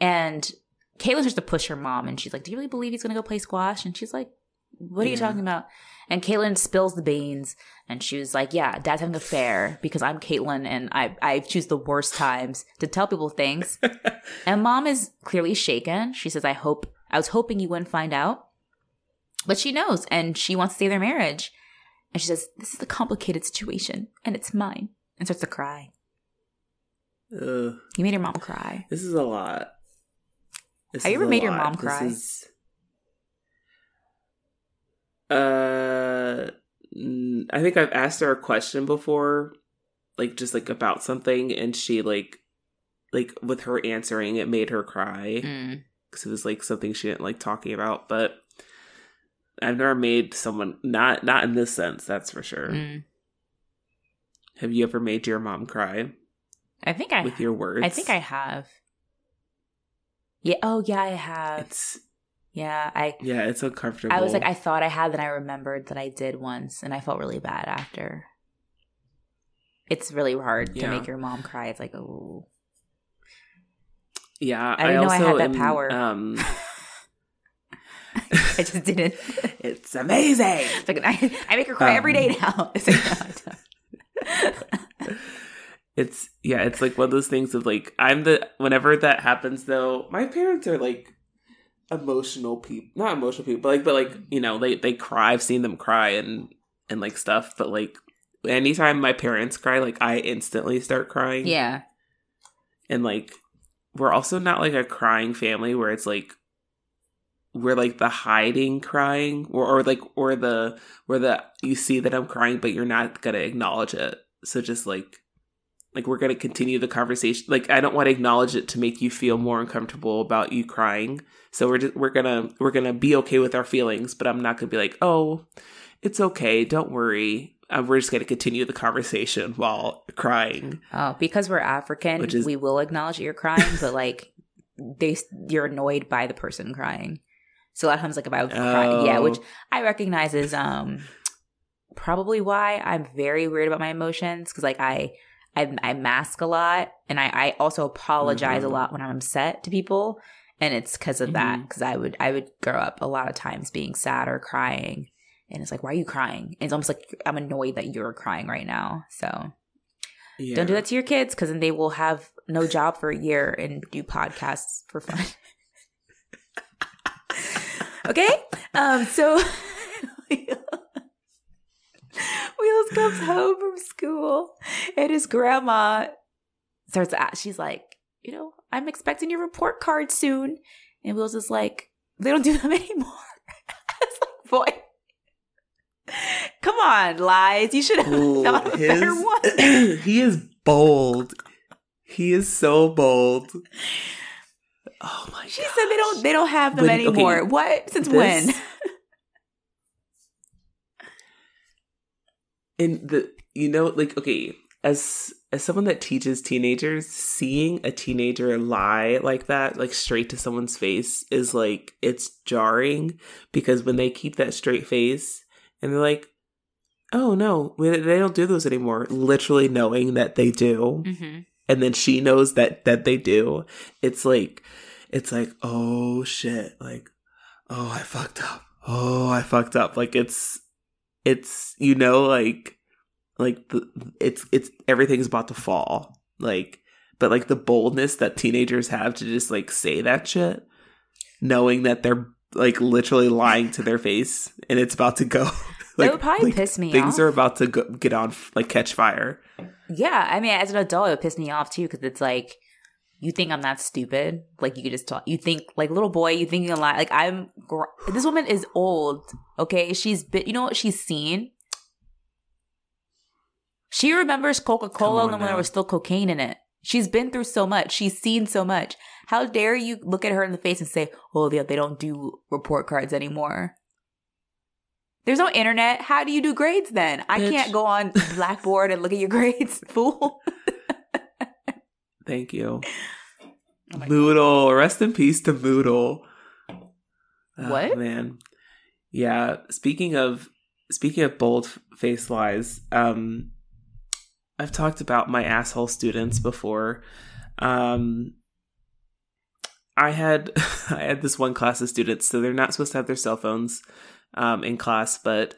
And Caitlin starts to push her mom and she's like, Do you really believe he's gonna go play squash? And she's like, What are yeah. you talking about? And Caitlin spills the beans and she was like, Yeah, dad's having a affair because I'm Caitlin, and I I choose the worst times to tell people things. and mom is clearly shaken. She says, I hope I was hoping you wouldn't find out. But she knows and she wants to save their marriage. And she says, This is a complicated situation, and it's mine. And starts to cry. Ugh. You made your mom cry. This is a lot. This Have you ever made lot. your mom cry? Is... Uh, I think I've asked her a question before, like just like about something, and she like, like with her answering, it made her cry because mm. it was like something she didn't like talking about. But I've never made someone not not in this sense, that's for sure. Mm. Have you ever made your mom cry? I think I with your words. I think I have. Yeah. Oh, yeah. I have. It's yeah. I yeah. It's uncomfortable. I was like, I thought I had, then I remembered that I did once, and I felt really bad after. It's really hard yeah. to make your mom cry. It's like, oh. Yeah, I didn't I know I had that am, power. Um, I just didn't. It's amazing. It's like I, I make her cry um, every day um, now. It's, like, it's yeah, it's like one of those things of like I'm the whenever that happens though, my parents are like emotional people, not emotional people, but like but like you know they they cry. I've seen them cry and and like stuff, but like anytime my parents cry, like I instantly start crying. Yeah, and like we're also not like a crying family where it's like we're like the hiding crying or, or like or the where the you see that I'm crying but you're not gonna acknowledge it. So just like like we're gonna continue the conversation. Like I don't want to acknowledge it to make you feel more uncomfortable about you crying. So we're just we're gonna we're gonna be okay with our feelings, but I'm not gonna be like, oh, it's okay, don't worry. Uh, we're just gonna continue the conversation while crying. Oh, because we're African, is, we will acknowledge that you're crying, but like they you're annoyed by the person crying. So a lot of times, like if I cry, oh. yeah, which I recognize is um probably why I'm very weird about my emotions because like I, I I mask a lot and I I also apologize mm-hmm. a lot when I'm upset to people and it's because of mm-hmm. that because i would i would grow up a lot of times being sad or crying and it's like why are you crying and it's almost like i'm annoyed that you're crying right now so yeah. don't do that to your kids because then they will have no job for a year and do podcasts for fun okay um so Wheels comes home from school and his grandma starts to ask, she's like, you know, I'm expecting your report card soon. And Wheels is like, they don't do them anymore. it's like, boy. Come on, lies. You should have Ooh, thought of a better one. he is bold. He is so bold. Oh my She gosh. said they don't they don't have them anymore. Okay, what? Since this, when? And the you know like okay as as someone that teaches teenagers seeing a teenager lie like that like straight to someone's face is like it's jarring because when they keep that straight face and they're like oh no they don't do those anymore literally knowing that they do mm-hmm. and then she knows that that they do it's like it's like oh shit like oh i fucked up oh i fucked up like it's it's you know like like the it's it's everything's about to fall like but like the boldness that teenagers have to just like say that shit knowing that they're like literally lying to their face and it's about to go like, it would probably like, piss me things off. are about to go, get on like catch fire yeah i mean as an adult it would piss me off too because it's like you think I'm not stupid? Like you could just talk. You think like little boy, you think a lot. Like I'm. Gr- this woman is old. Okay, she's been. You know what she's seen? She remembers Coca Cola when there was still cocaine in it. She's been through so much. She's seen so much. How dare you look at her in the face and say, "Oh, yeah, they don't do report cards anymore." There's no internet. How do you do grades then? I can't go on Blackboard and look at your grades, fool. Thank you. Oh Moodle. God. Rest in peace to Moodle. Oh, what? man. Yeah. Speaking of speaking of bold face lies, um, I've talked about my asshole students before. Um, I had I had this one class of students, so they're not supposed to have their cell phones um, in class, but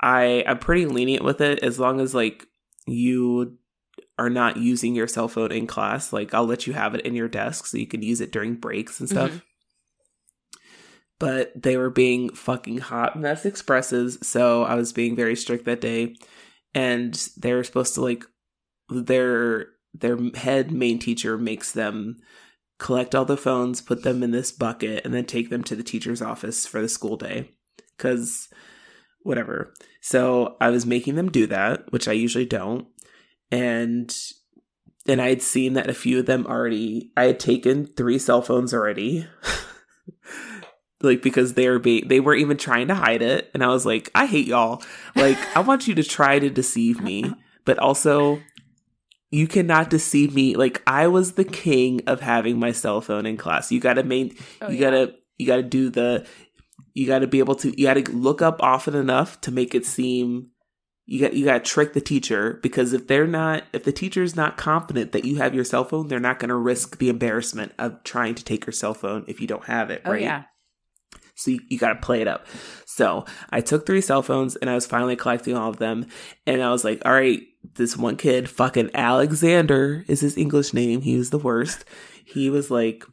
I I'm pretty lenient with it as long as like you are not using your cell phone in class, like I'll let you have it in your desk so you can use it during breaks and stuff. Mm-hmm. But they were being fucking hot mess expresses, so I was being very strict that day. And they were supposed to like their their head main teacher makes them collect all the phones, put them in this bucket, and then take them to the teacher's office for the school day. Cause whatever. So I was making them do that, which I usually don't and and I had seen that a few of them already I had taken three cell phones already. like because they were be- they weren't even trying to hide it and I was like, I hate y'all. Like I want you to try to deceive me, but also you cannot deceive me. Like I was the king of having my cell phone in class. You got to main oh, you yeah. got to you got to do the you got to be able to you got to look up often enough to make it seem you got you got to trick the teacher because if they're not if the teacher is not confident that you have your cell phone they're not going to risk the embarrassment of trying to take your cell phone if you don't have it oh, right? yeah. So you, you got to play it up. So i took three cell phones and i was finally collecting all of them. And i was like all right this one kid fucking alexander is his english name. He was the worst. He was like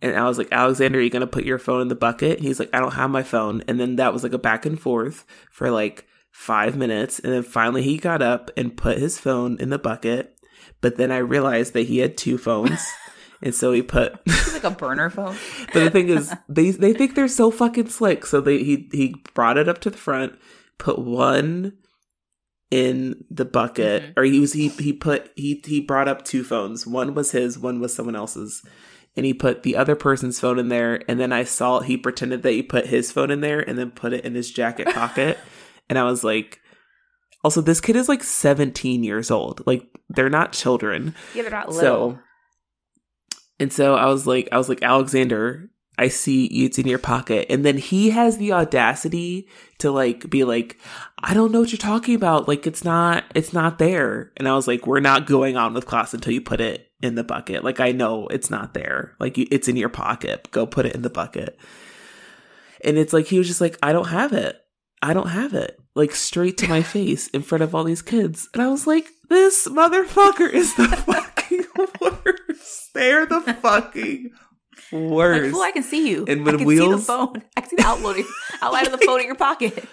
and I was like, Alexander, are you going to put your phone in the bucket? And he's like, I don't have my phone. And then that was like a back and forth for like five minutes. And then finally he got up and put his phone in the bucket. But then I realized that he had two phones. And so he put like a burner phone. but the thing is, they they think they're so fucking slick. So they he he brought it up to the front, put one in the bucket, mm-hmm. or he was he he put he he brought up two phones. One was his, one was someone else's, and he put the other person's phone in there. And then I saw he pretended that he put his phone in there, and then put it in his jacket pocket. And I was like, also, this kid is like 17 years old. Like, they're not children. Yeah, they're not little. So, and so I was like, I was like, Alexander, I see it's in your pocket. And then he has the audacity to like be like, I don't know what you're talking about. Like it's not, it's not there. And I was like, we're not going on with class until you put it in the bucket. Like I know it's not there. Like it's in your pocket. Go put it in the bucket. And it's like, he was just like, I don't have it. I don't have it. Like straight to my face in front of all these kids. And I was like, this motherfucker is the fucking worst. They're the fucking worst. Like, fool, I can see you. And when I can wheels, see the phone. I can see the outloading outline of the phone in your pocket.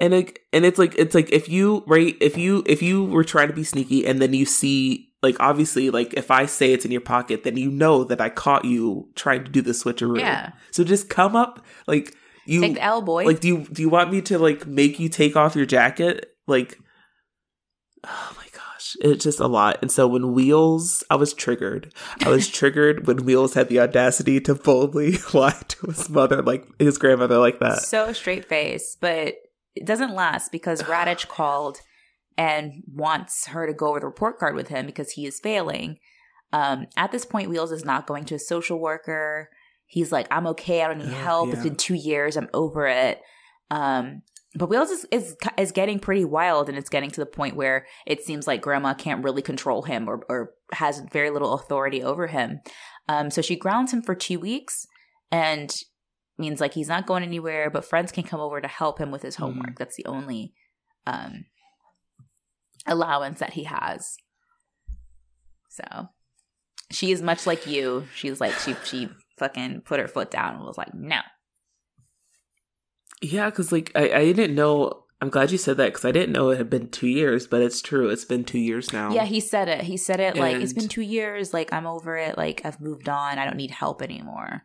and it, and it's like it's like if you right if you if you were trying to be sneaky and then you see like obviously like if I say it's in your pocket then you know that I caught you trying to do the switcheroo. Yeah. So just come up like you Take the L, boy. like do you do you want me to like make you take off your jacket like oh my gosh it's just a lot and so when wheels i was triggered i was triggered when wheels had the audacity to boldly lie to his mother like his grandmother like that so straight face, but it doesn't last because Raditch called and wants her to go over the report card with him because he is failing. Um, at this point, Wheels is not going to a social worker. He's like, I'm okay. I don't need help. It's been two years. I'm over it. Um, but Wheels is, is is getting pretty wild, and it's getting to the point where it seems like Grandma can't really control him or or has very little authority over him. Um, so she grounds him for two weeks, and means like he's not going anywhere, but friends can come over to help him with his Mm-hmm. homework. That's the only um, allowance that he has. So she is much like you. She's like she she fucking put her foot down and was like, no. yeah because like I, I didn't know i'm glad you said that because i didn't know it had been two years but it's true it's been two years now Yeah, he said it. He said it like it's been two years. Like I'm over it. Like I've moved on. I don't need help anymore.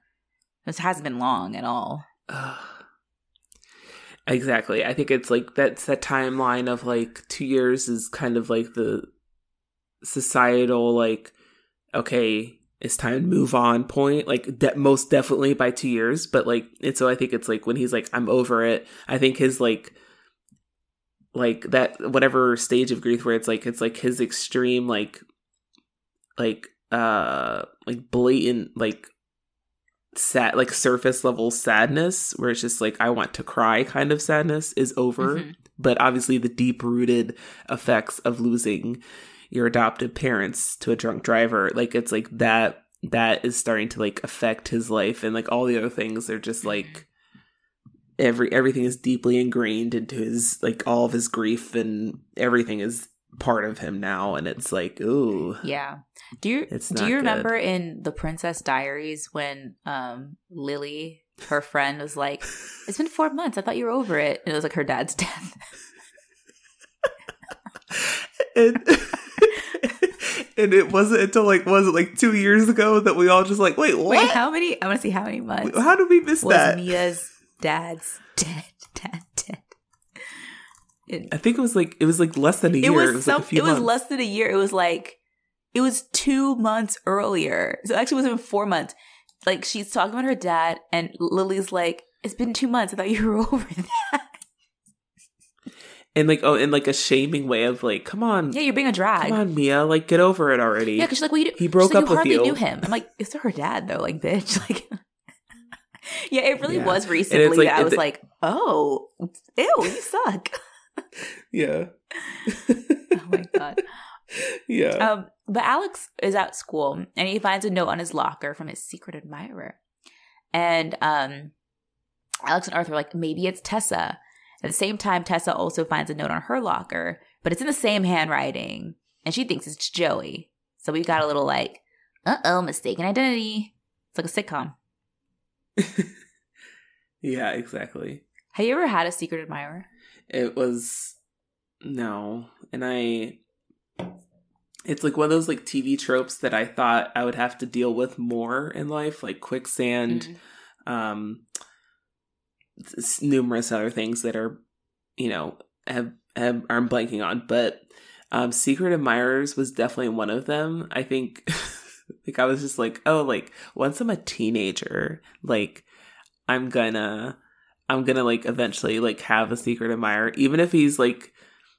This hasn't been long at all. Exactly i think it's like that's that timeline of like two years is kind of like the societal like okay it's time to move on point like de- most definitely by two years but like and so i think it's like when he's like i'm over it i think his like like that whatever stage of grief where it's like it's like his extreme like like uh like blatant like sad like surface level sadness where it's just like i want to cry kind of sadness is over Mhm. but obviously the deep rooted effects of losing your adoptive parents to a drunk driver like it's like that that is starting to like affect his life and like all the other things are just like every everything is deeply ingrained into his like all of his grief and everything is part of him now and it's like ooh Yeah. Do you do you good. remember in the Princess Diaries when um Lily, her friend, was like, "It's been four months. I thought you were over it," and it was like her dad's death. and, and it wasn't until like was it like two years ago that we all just like wait what Wait, how many? I want to see how many months how did we miss was that Mia's dad's dead, dad, dead. It, I think it was like it was like less than a year. it was, it was some. like a few it was less than a year. It was like it was two months earlier. So actually, it wasn't even four months. Like she's talking about her dad, and Lily's like, "It's been two months. I thought you were over that." And like oh, in like a shaming way of like, come on, Yeah, you're being a drag. come on, Mia, like get over it already. Yeah, because she's like, well, you, He broke like, up you with hardly you. knew him. I'm like, it's her dad though, like, bitch. Like, yeah, it really Yeah. was recently like- that I was it- like, oh, ew, you suck. yeah, oh my god. yeah. Um, but Alex is at school and he finds a note on his locker from his secret admirer, and um, Alex and Arthur are like, maybe it's Tessa. At the same time, Tessa also finds a note on her locker, but it's in the same handwriting, and she thinks it's Joey. So we've got a little like, uh oh, mistaken identity. It's like a sitcom. yeah, exactly. Have you ever had a secret admirer? It was no, and I. It's like one of those like TV tropes that I thought I would have to deal with more in life, like quicksand, Mhm. um, numerous other things that are, you know, have, have I'm blanking on, but um, Secret Admirers was definitely one of them. I think, like, I was just like, oh, like once I'm a teenager, like, I'm gonna, I'm gonna like eventually like have a secret admirer, even if he's like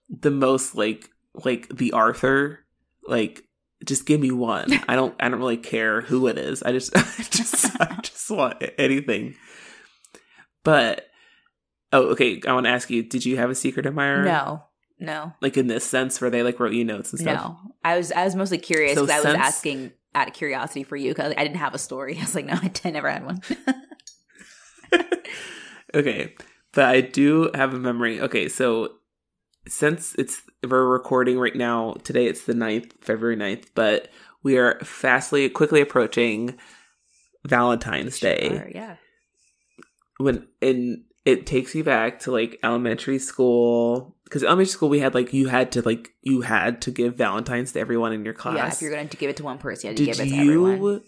the most like like the Arthur, like just give me one. I don't I don't really care who it is. I just I just I just want anything. But oh, okay. I want to ask you: Did you have a secret admirer? No, no. Like in this sense, where they like wrote you notes and stuff. No, I was I was mostly curious So because I was asking out of curiosity for you because I didn't have a story. I was like, no, I, I never had one. Okay, but I do have a memory. Okay, so since it's we're recording right now, today it's the 9th, February 9th, but we are fastly, quickly approaching Valentine's Day. Yeah. When and it takes you back to like elementary school because elementary school we had like you had to like you had to give valentines to everyone in your class Yeah, if you're going to give it to one person, you had to did give it to you everyone.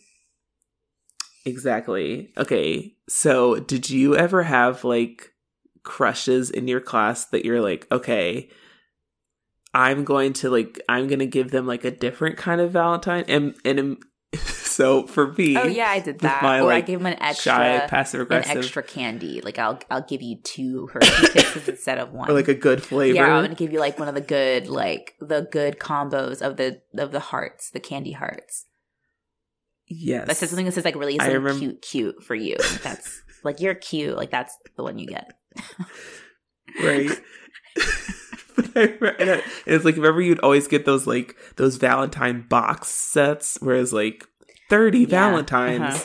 exactly. Okay so did you ever have like crushes in your class that you're like okay i'm going to like i'm going to give them like a different kind of valentine? And and so for me Oh yeah, I did that. my, or I gave him an extra, shy passive an aggressive extra candy. Like I'll I'll give you two Hershey kisses instead of one. or like a good flavor Yeah, I'm gonna give you like one of the good, like the good combos of the of the hearts, the candy hearts. yes That says something that says like really I something remem- cute, cute for you. That's like you're cute. Like that's the one you get. right? It's like remember you'd always get those like those Valentine box sets, whereas like thirty Yeah, Valentines. uh-huh.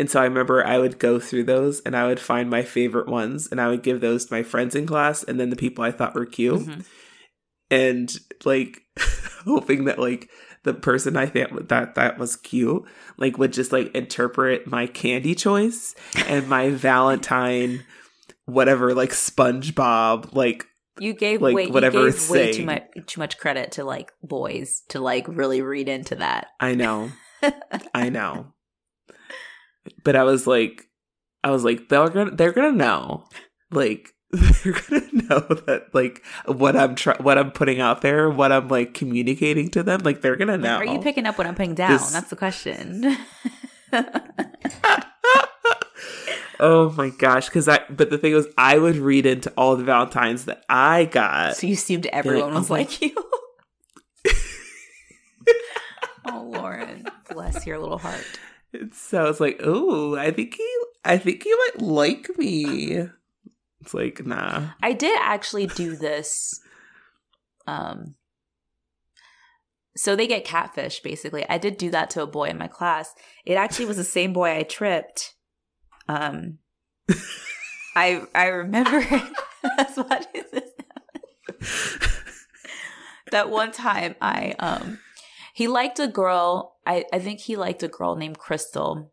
And so I remember I would go through those and I would find my favorite ones and I would give those to my friends in class and then the people I thought were cute Mhm. and like hoping that like the person I thought that that was cute like would just like interpret my candy choice and my Valentine whatever like SpongeBob like You gave Like, way, whatever you gave way too much too much credit to like boys to like really read into that. I know I know but I was like I was like they're gonna they're gonna know like they're gonna know that like what I'm what I'm putting out there what I'm like communicating to them like they're gonna know Are you picking up what I'm putting down? This- That's the question. oh my gosh because I but the thing was I would read into all the Valentines that I got so you assumed everyone was oh like you. oh, Lauren, bless your little heart. so I was like oh I think he I think he might like me it's like nah I did actually do this. Um, so they get catfish basically. I did do that to a boy in my class. It actually was the same boy I tripped. Um, I I remember that's what that one time I um he liked a girl. I I think he liked a girl named Crystal,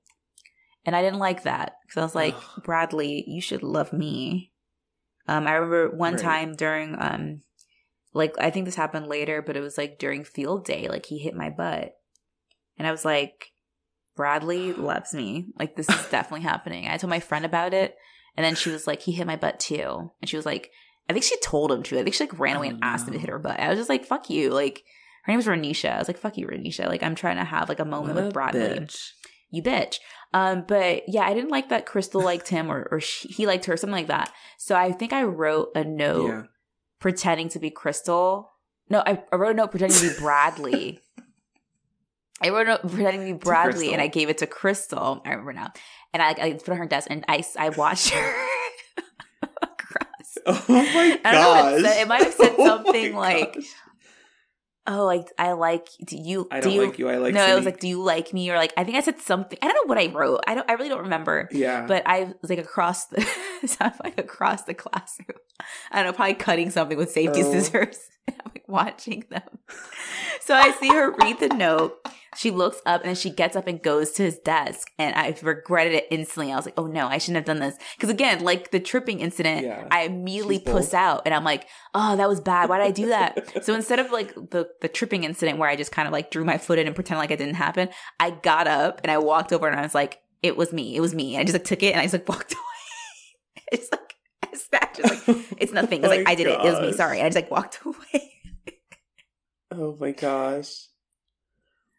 and I didn't like that because I was like. Bradley, you should love me. Um, I remember one Right. time during um, like I think this happened later, but it was like during field day. Like he hit my butt, and I was like, Bradley loves me. Like this is definitely happening. I told my friend about it, and then she was like, he hit my butt too, and she was like, I think she told him to. I think she like ran away Oh, and asked him to hit her butt. I was just like, fuck you. Like her name was Renisha. I was like, fuck you, Renisha. Like I'm trying to have like a moment What with Bradley bitch. you bitch. Um, but yeah, I didn't like that Crystal liked him or, or she, he liked her, something like that. So I think I wrote a note yeah pretending to be Crystal. No, I, I wrote a note pretending to be Bradley. I wrote a note pretending to be Bradley, and I gave it to Crystal. I remember now, and I, I put it on her desk, and I I watched her across. oh my I don't know what it said. It might have said Oh something like, gosh. "Oh, like I like. Do you? I do don't you, like you I like no, Cindy. was like, "Do you like me?" Or like, I think I said something. I don't know what I wrote. I don't. I really don't remember. yeah But I was like across the, it sounded like across the classroom. I don't know, probably cutting something with safety Oh. scissors. I'm like watching them. So I see her read the note. She looks up and she gets up and goes to his desk. And I regretted it instantly. I was like, oh no, I shouldn't have done this. Because again, like the tripping incident, Yeah. I immediately puss out and I'm like, oh, that was bad. Why did I do that? so instead of like the, the tripping incident where I just kind of like drew my foot in and pretend like it didn't happen, I got up and I walked over and I was like, it was me. It was me. And I just like took it and I just like walked away. it's like, just, I just like, it's nothing. It's Oh like, I did it. It was me. Sorry. I just like walked away. oh my gosh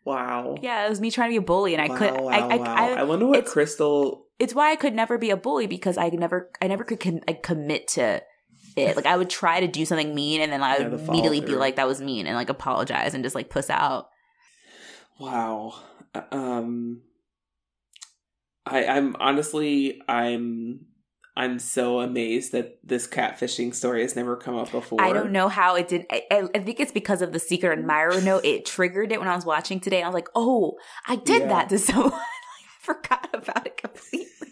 wow yeah, it was me trying to be a bully and I wow, could, wow, I, I, wow. I, I wonder what it's- Crystal it's why I could never be a bully because I never, I never could con- like, commit to it. Like I would try to do something mean and then I Yeah, would the immediately be like, that was mean and like apologize and just like puss out. Wow. Um I I'm honestly I'm I'm so amazed that this catfishing story has never come up before. I don't know how it did. I, I think it's because of the secret admirer note. It triggered it when I was watching today. I was like, oh, I did yeah. that to someone. I forgot about it completely.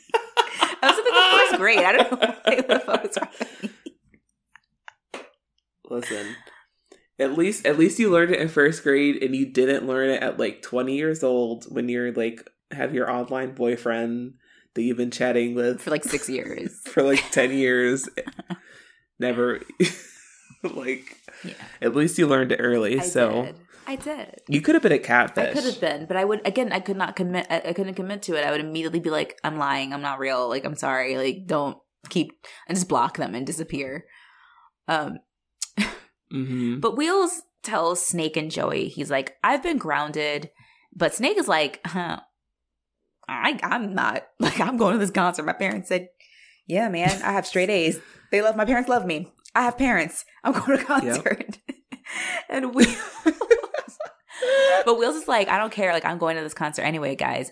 I was in the first grade. I don't know what was wrong Listen, at least at least you learned it in first grade, and you didn't learn it at like twenty years old when you're like have your online boyfriend that you've been chatting with for like six years, for like ten years. Never, like, yeah. at least you learned it early. I so did. I did. You could have been a catfish. I could have been, but I would again. I could not commit. I, I couldn't commit to it. I would immediately be like, "I'm lying. I'm not real. Like, I'm sorry. Like, don't keep and just block them and disappear." Um, mm-hmm. but Wheels tells Snake and Joey, he's like, "I've been grounded," but Snake is like, huh, I I'm not like I'm going to this concert. My parents said, "Yeah, man, I have straight A's. They love my parents. Love me. I have parents. I'm going to concert." Yep. and Wheels, but Wheels is like, "I don't care. Like I'm going to this concert anyway, guys."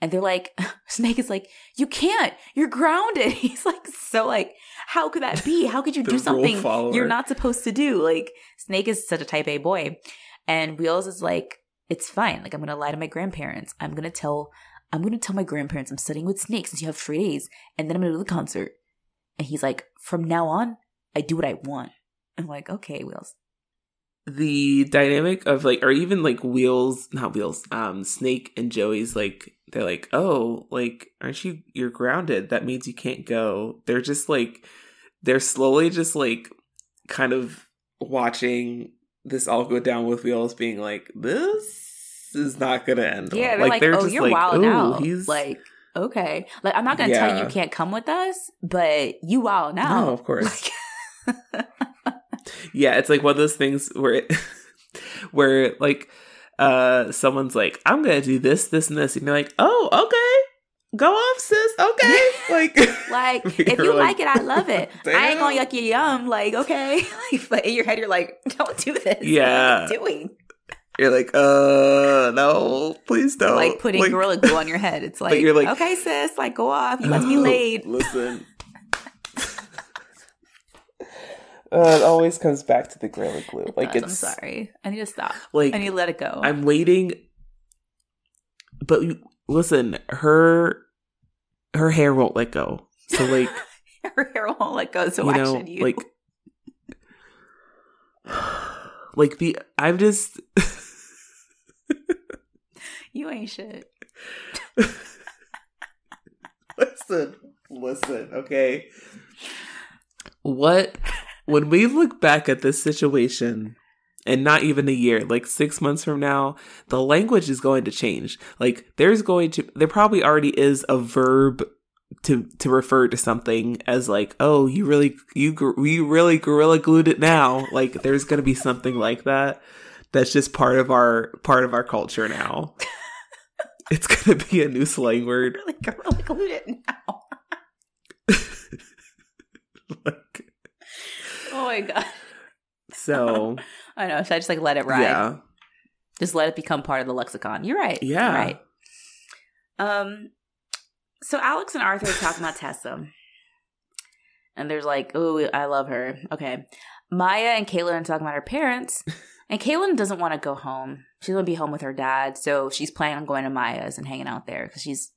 And they're like, Snake is like, "You can't. You're grounded." He's like, so like, how could that be? How could you do something you're not supposed to do? Like Snake is such a Type A boy, and Wheels is like, "It's fine. Like I'm gonna lie to my grandparents. I'm gonna tell." I'm going to tell my grandparents I'm studying with Snake since you have three days, and then I'm going to do the concert. And he's like, from now on, I do what I want. I'm like, okay, Wheels. The dynamic of like, or even like Wheels, not Wheels, um, Snake and Joey's like, they're like, oh, like, aren't you, you're grounded. That means you can't go. They're just like, they're slowly just like kind of watching this all go down with Wheels being like, this is not gonna end. Yeah, they're like, like they're oh, you're like, wild now. He's like, okay, like I'm not gonna yeah. tell you you can't come with us, but you wild now. No, of course. Like- yeah, it's like one of those things where, it, where like, uh, someone's like, I'm gonna do this, this, and this, and you're like, oh, okay go off, sis. Okay. Like, like if you like, like, it, I love it. Damn. I ain't gonna yuck your yum. Like, okay. like, but in your head, you're like, don't do this. Yeah. What are you doing? You're like, uh, no, please don't. Like putting like, gorilla glue on your head. It's like, you're like, okay, sis, like go off. You must be laid. Listen. Uh, it always comes back to the gorilla glue. It like does, it's. I'm sorry. I need to stop. Like I need to let it go. I'm waiting, but listen, her her hair won't let go. So like, her hair won't let go. So why know, should you? Like, like the I'm just You ain't shit. listen, listen, okay. What when we look back at this situation and not even a year, like six months from now, the language is going to change. Like there's going to there probably already is a verb to to refer to something as like oh you really you you really gorilla glued it now like there's gonna be something like that that's just part of our part of our culture now it's gonna be a new slang word really gorilla glued it now like, oh my god so i know so i just like let it ride yeah just let it become part of the lexicon you're right yeah you're right um so Alex and Arthur are talking about Tessa. And there's like, oh, I love her. Okay. Maya and Caitlin are talking about her parents. And Caitlin doesn't want to go home. She's to be home with her dad. So she's planning on going to Maya's and hanging out there because she's,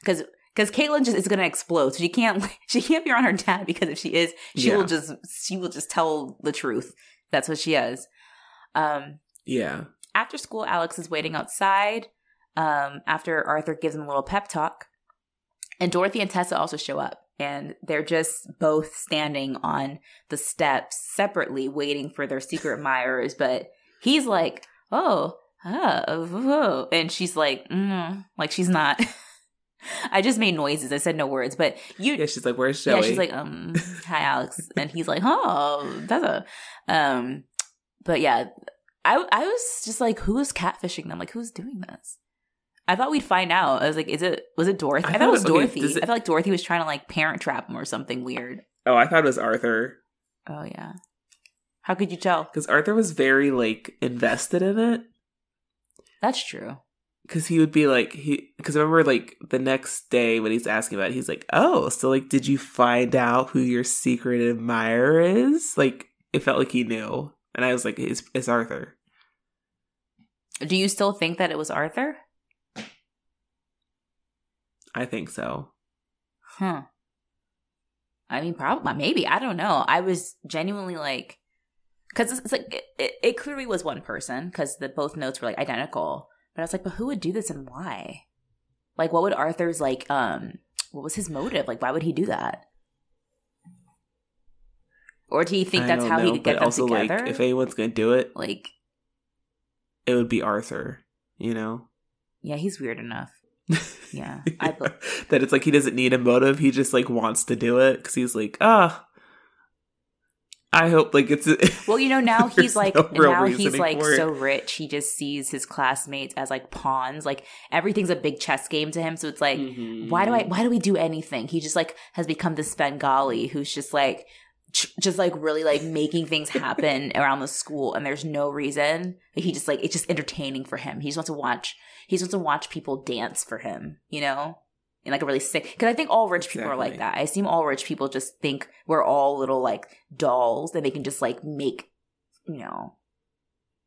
because because Caitlin just is to explode. So she can't she can't be around her dad because if she is, she yeah. will just she will just tell the truth. That's what she is. Um, yeah. After school, Alex is waiting outside. Um, after Arthur gives him a little pep talk, and Dorothy and Tessa also show up and they're just both standing on the steps separately waiting for their secret admirers. But he's like, oh, oh, and she's like, mm, like she's not. I just made noises. I said no words, but you. Yeah, she's like, "Where's Joey?" Yeah, she's like, "Um, hi, Alex," and he's like, "Oh, that's a." Um, but yeah, I I was just like, "Who's catfishing them? Like, who's doing this?" I thought we'd find out. I was like, is it was it Dorothy? I, I thought, thought, it was okay, Dorothy. It, I felt like Dorothy was trying to like parent trap him or something weird. Oh, I thought it was Arthur. Oh yeah. How could you tell? Because Arthur was very like invested in it. That's true. because he would be like he because remember like the next day when he's asking about it, he's like, oh, so like did you find out who your secret admirer is? Like it felt like he knew, and I was like, it's, it's Arthur. Do you still think that it was Arthur? I think so. Huh. I mean, probably, maybe. I don't know. I was genuinely like, because it's, it's, like it, it, clearly was one person because the both notes were like identical. But I was like, but who would do this and why? Like, what would Arthur's like? Um, what was his motive? Like, why would he do that? Or do you think that's how know, he could get them also, together? Like, if anyone's gonna do it, like, it would be Arthur. You know? Yeah, he's weird enough. Yeah, I that it's like he doesn't need a motive; he just like wants to do it because he's like, ah. I hope like it's well, you know. Now he's like no now he's like so rich. He just sees his classmates as like pawns. Like everything's a big chess game to him. So it's like, mm-hmm. why do I? Why do we do anything? He just like has become this Bengali who's just like just like really like making things happen around the school and there's no reason he just like it's just entertaining for him he just wants to watch he just wants to watch people dance for him you know in like a really sick because i think all rich people exactly. are like that i assume all rich people just think we're all little like dolls that they can just like make you know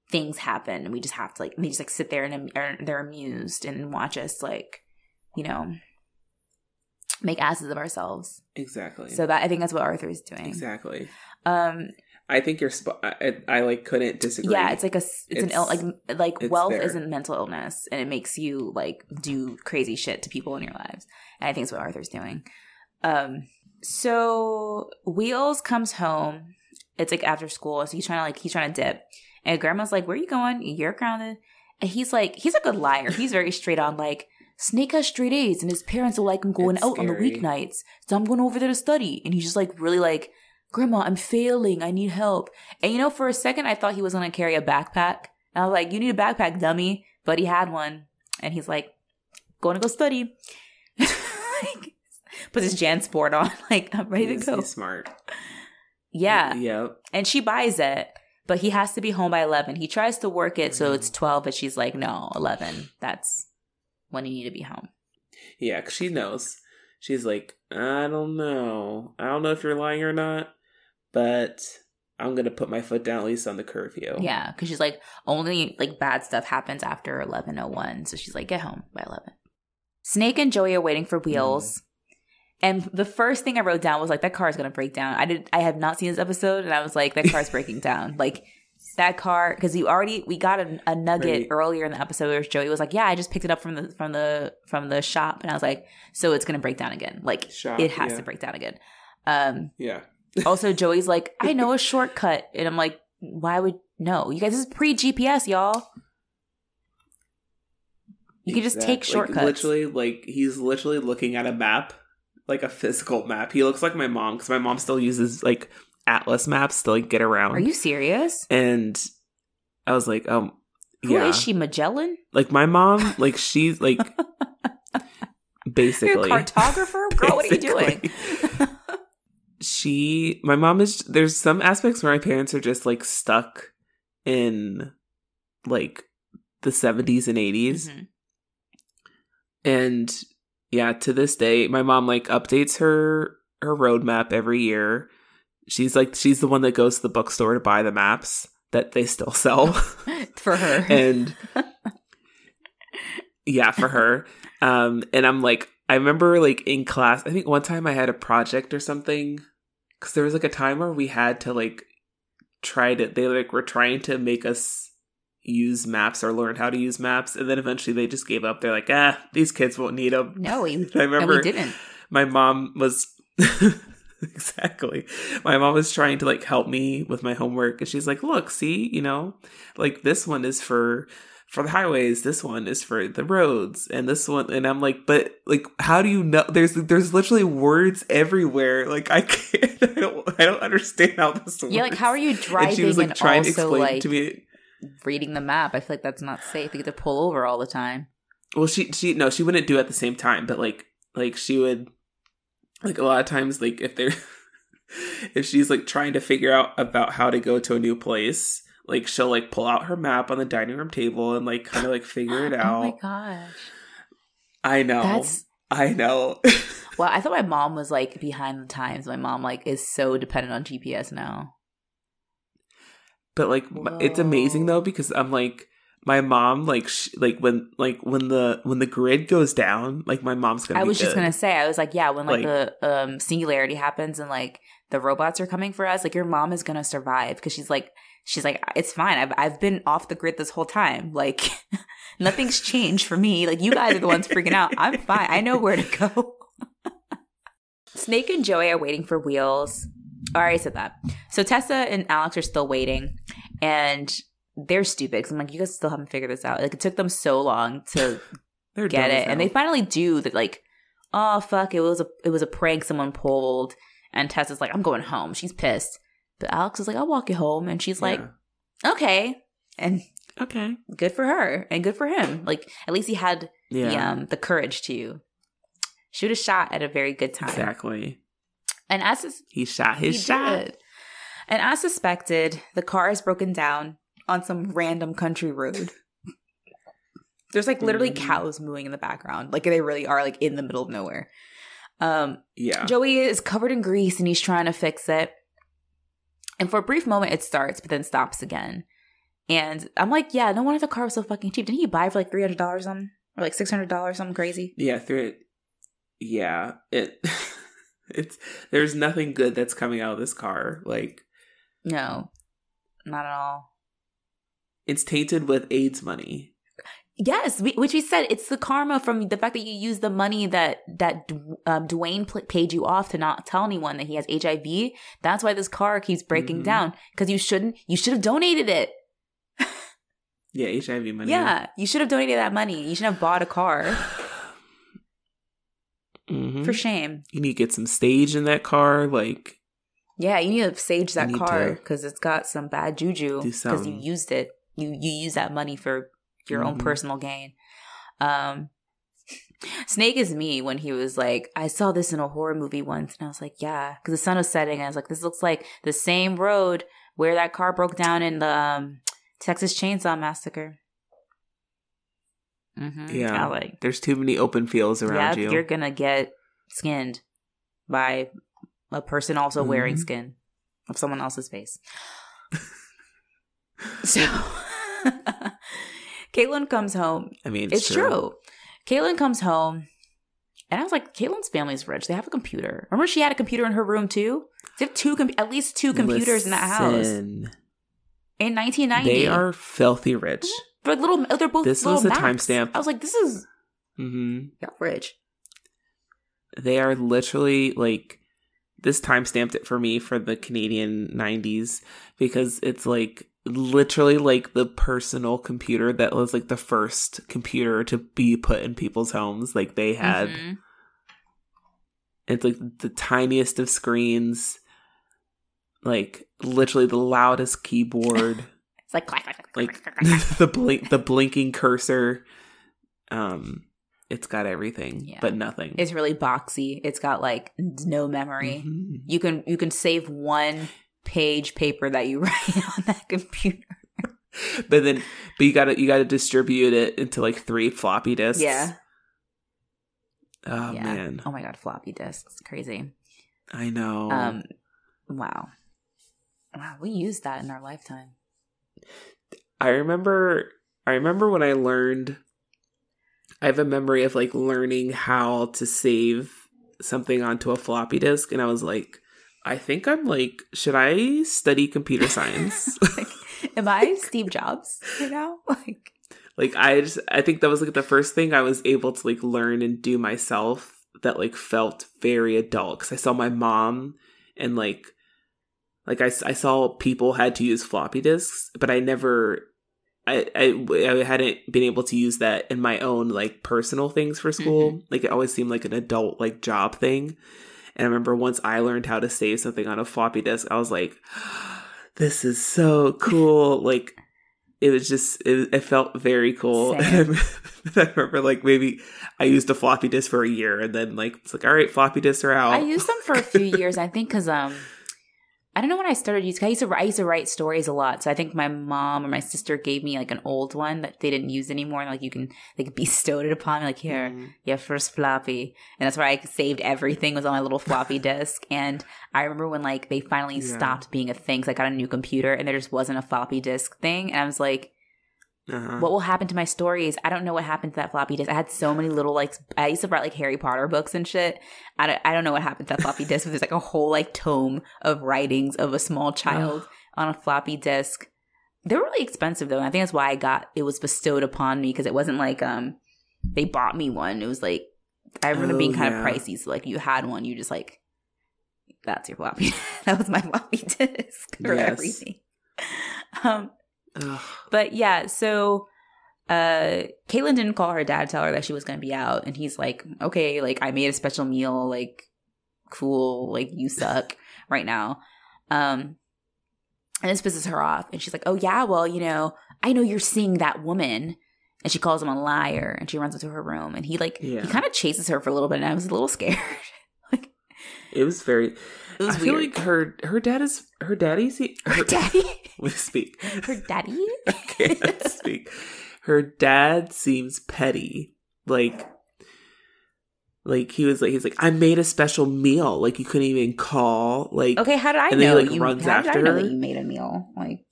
things happen and we just have to like they just like sit there and they're amused and watch us like you know make asses of ourselves. Exactly. So that I think that's what Arthur is doing. Exactly. Um I think you're sp- I, I, like couldn't disagree. Yeah, it's like a it's, it's an ill like like wealth there. isn't mental illness and it makes you like do crazy shit to people in your lives. And I think it's what Arthur's doing. Um so Wheels comes home. It's like after school, so he's trying to like he's trying to dip. And grandma's like, Where are you going? You're grounded. And he's like, he's a good liar. He's very straight on, like, Snake has straight A's and his parents will like him going it's out scary. on the weeknights. So I'm going over there to study. And he's just like really like, Grandma, I'm failing. I need help. And you know, for a second I thought he was gonna carry a backpack. And I was like, You need a backpack, dummy. But he had one. And he's like, Going to go study. like, puts his JanSport on, like, I'm ready he's, to go. smart. Yeah. Yep. And she buys it but he has to be home by 11. He tries to work it so it's mm. 12, but she's like, no, 11. That's when you need to be home. Yeah, cause she knows. She's like, I don't know. I don't know if you're lying or not, but I'm gonna put my foot down at least on the curfew. Yeah, because she's like, only like bad stuff happens after 11:01, so she's like, get home by 11. Snake and Joey are waiting for wheels. Mm. And the first thing I wrote down was like that car is gonna break down. I did I have not seen this episode and I was like, that car's breaking down. Like that car because you already we got a, a nugget right. earlier in the episode where Joey was like, "Yeah, I just picked it up from the from the from the shop," and I was like, "So it's gonna break down again? Like shop, it has yeah. to break down again." Um, yeah. Also, Joey's like, "I know a shortcut," and I'm like, "Why would no? You guys, this is pre GPS, y'all." You can just take shortcuts. Like, literally, like he's literally looking at a map, like a physical map. He looks like my mom because my mom still uses like atlas maps to like get around. Are you serious? And I was like, um, Who yeah. is she, Magellan? Like my mom, like she's like basically You're a cartographer. Girl, what are you doing? She, my mom is. There's some aspects where my parents are just like stuck in like the 70s and 80s. Mm-hmm. And yeah, to this day, my mom like updates her her roadmap every year She's like she's the one that goes to the bookstore to buy the maps that they still sell for her. and yeah, for her. Um and I'm like I remember like in class, I think one time I had a project or something cuz there was like a time where we had to like try to they like were trying to make us use maps or learn how to use maps and then eventually they just gave up. They're like ah these kids won't need them no we, i remember we didn't. my mom was exactly. My mom was trying to like help me with my homework and she's like, "Look, see, you know, like this one is for for the highways, this one is for the roads, and this one and I'm like, "But like how do you know there's there's literally words everywhere. Like I can't I don't I don't understand how this works." Yeah, like how are you driving and, she was, like, and trying to explain like to me reading the map? I feel like that's not safe. You get to pull over all the time. Well, she she no, she wouldn't do it at the same time, but like like she would like a lot of times like if they're if she's like trying to figure out about how to go to a new place like she'll like pull out her map on the dining room table and like kind of like figure it out. oh my gosh. I know. That's I know. well, I thought my mom was like behind the times. My mom like is so dependent on GPS now. but like m- it's amazing though because I'm like my mom like sh- like when like when the when the grid goes down like my mom's gonna I be was just good. gonna say, I was like, yeah, when like, Like- the um singularity happens and like the robots are coming for us, like your mom is gonna survive because she's like, she's like, it's fine. I've I've been off the grid this whole time. Like nothing's changed for me. Like you guys are the ones freaking out. I'm fine. I know where to go. Snake and Joey are waiting for wheels. I already said that. So Tessa and Alex are still waiting, and they're stupid. I'm like, you guys still haven't figured this out. Like it took them so long to get it, and they finally do that. Like, oh fuck, it was a it was a prank someone pulled, and Tessa's like, I'm going home. She's pissed, but Alex is like, I'll walk you home, and she's like, Yeah. okay, and okay. good for her and good for him. Like at least he had Yeah. the um the courage to shoot a shot at a very good time. Exactly. And as sus- He shot his he shot. did. and as suspected, the car is broken down on some random country road. There's like literally Mhm. cows mooing in the background. Like they really are like in the middle of nowhere. Um Yeah. Joey is covered in grease and he's trying to fix it. And for a brief moment, it starts, but then stops again. And I'm like, yeah, no wonder the car was so fucking cheap. Didn't he buy it for like three hundred dollars something, or like six hundred dollars something crazy? Yeah, it. Yeah, it. it's there's nothing good that's coming out of this car. Like No, not at all. it's tainted with AIDS money. Yes, we, which we said it's the karma from the fact that you use the money that that um, Dwayne pl- paid you off to not tell anyone that he has HIV. That's why this car keeps breaking Mhm. down because you shouldn't. You should have donated it. Yeah, HIV money. Yeah, you should have donated that money. You should have bought a car. Mhm. For shame. You need to get some stage in that car. Like, Yeah, you need to sage that car because it's got some bad juju because you used it. You you use that money for your own Mhm. personal gain. Um, Snake is me when he was like, I saw this in a horror movie once, and I was like, yeah, because the sun was setting, and I was like, this looks like the same road where that car broke down in the um, Texas Chainsaw Massacre. Mm-hmm. Yeah. Like there's too many open fields around yeah, you. you're gonna get skinned by a person also wearing Mhm. skin of someone else's face. so Caitlin comes home. I mean, It's, true. Caitlin comes home, and I was like, Caitlin's family's rich. They have a computer. Remember, she had a computer in her room too. They have two, com- at least two computers in that house in 1990. They are filthy rich. but little. They're both. This was a Macs. timestamp. I was like, this is hmm y'all rich. They are literally like this time stamped it for me for the Canadian 90s because it's like literally like the personal computer that was like the first computer to be put in people's homes. Like they had Mhm. it's like the tiniest of screens, like literally the loudest keyboard, It's like clack, clack, clack, like clack, clack, clack. the blink the blinking cursor. Um it's got everything, Yeah. but nothing. It's really boxy. It's got like no memory. Mhm. You can you can save one page paper that you write on that computer. but then but you gotta you gotta distribute it into like three floppy disks Yeah. oh yeah. man Oh my god, floppy disks. Crazy. i know Um wow. Wow, we used that in our lifetime. i remember i remember when i learned i have a memory of like learning how to save something onto a floppy disk and i was like i think i'm like should i study computer science? Like, am I Steve Jobs right now? Like like i just i think that was like the first thing i was able to like learn and do myself that like felt very adult. Because i saw my mom and like like I, I saw people had to use floppy disks but i never I, I i hadn't been able to use that in my own like personal things for school. Mm-hmm. Like it always seemed like an adult like job thing and i remember once i learned how to save something on a floppy disk i was like this is so cool. Like it was just it, it felt very cool. I remember like maybe i used a floppy disk for a year and then like it's like all right floppy disks are out. I used them for a few years, I think, because um, I don't know when I started using. I used to I used to write stories a lot, so I think my mom or my sister gave me like an old one that they didn't use anymore. And like you can like bestowed it upon me, like here, mm-hmm. yeah, first floppy, and that's where I saved everything was on my little floppy disk. And I remember when like they finally yeah. stopped being a thing, because I got a new computer and there just wasn't a floppy disk thing, and I was like, uh-huh. What will happen to my stories? I don't know what happened to that floppy disk. I had so many little like I used to write like Harry Potter books and shit. I don't, I don't know what happened to that floppy disk. There's like a whole like tome of writings of a small child on a floppy disk. They're really expensive though. And I think that's why I got it was bestowed upon me because it wasn't like um they bought me one. It was like I remember oh, being kind yeah. of pricey. So like you had one, you just like that's your floppy. that was my floppy disk for yes. everything. Um Ugh. But yeah, so uh Caitlin didn't call her dad tell her that she was gonna be out and he's like, Okay, like I made a special meal, like cool, like you suck right now. Um and this pisses her off and she's like, Oh yeah, well, you know, I know you're seeing that woman and she calls him a liar and she runs into her room and he like yeah. he kind of chases her for a little bit and I was a little scared. like it was very it was I weird. feel like her her dad is her daddy's her, her daddy. We speak. Her daddy. I can't speak. Her dad seems petty. Like like he was like he's like I made a special meal. Like you couldn't even call. Like okay, how did I know? He, like you, runs did I know her. that you made a meal? Like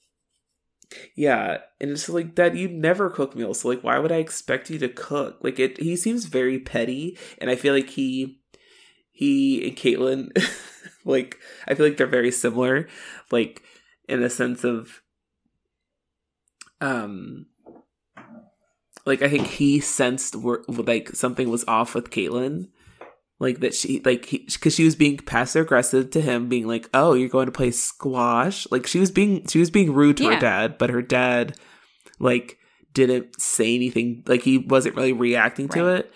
yeah, and it's like that you never cook meals. So like why would I expect you to cook? Like it he seems very petty and I feel like he he and Caitlin like I feel like they're very similar, like in the sense of um like I think he sensed wor- like something was off with Caitlin. Like that she like because she was being passive aggressive to him, being like, "Oh, you're going to play squash." Like she was being she was being rude to yeah. her dad, but her dad like didn't say anything. Like he wasn't really reacting right. to it.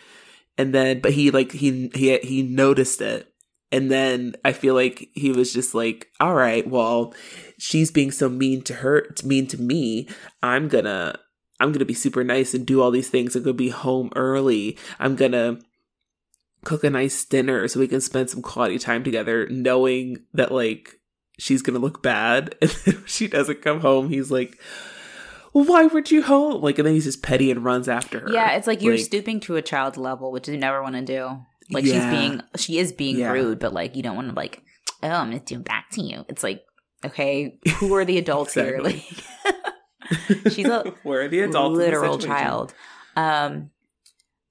And then, but he like he he he noticed it, and then I feel like he was just like, all right, well, she's being so mean to her, mean to me. I'm gonna, I'm gonna be super nice and do all these things. I'm gonna be home early. I'm gonna cook a nice dinner so we can spend some quality time together, knowing that like she's gonna look bad. And then if she doesn't come home, he's like, why weren't you home? Like, and then he's just petty and runs after her. Yeah, it's like you're like, stooping to a child's level, which you never want to do. Like yeah. she's being she is being yeah. rude, but like you don't want to like, oh, I'm gonna do back to you. It's like, okay, who are the adults here? Like she's a where are the adults literal child. Um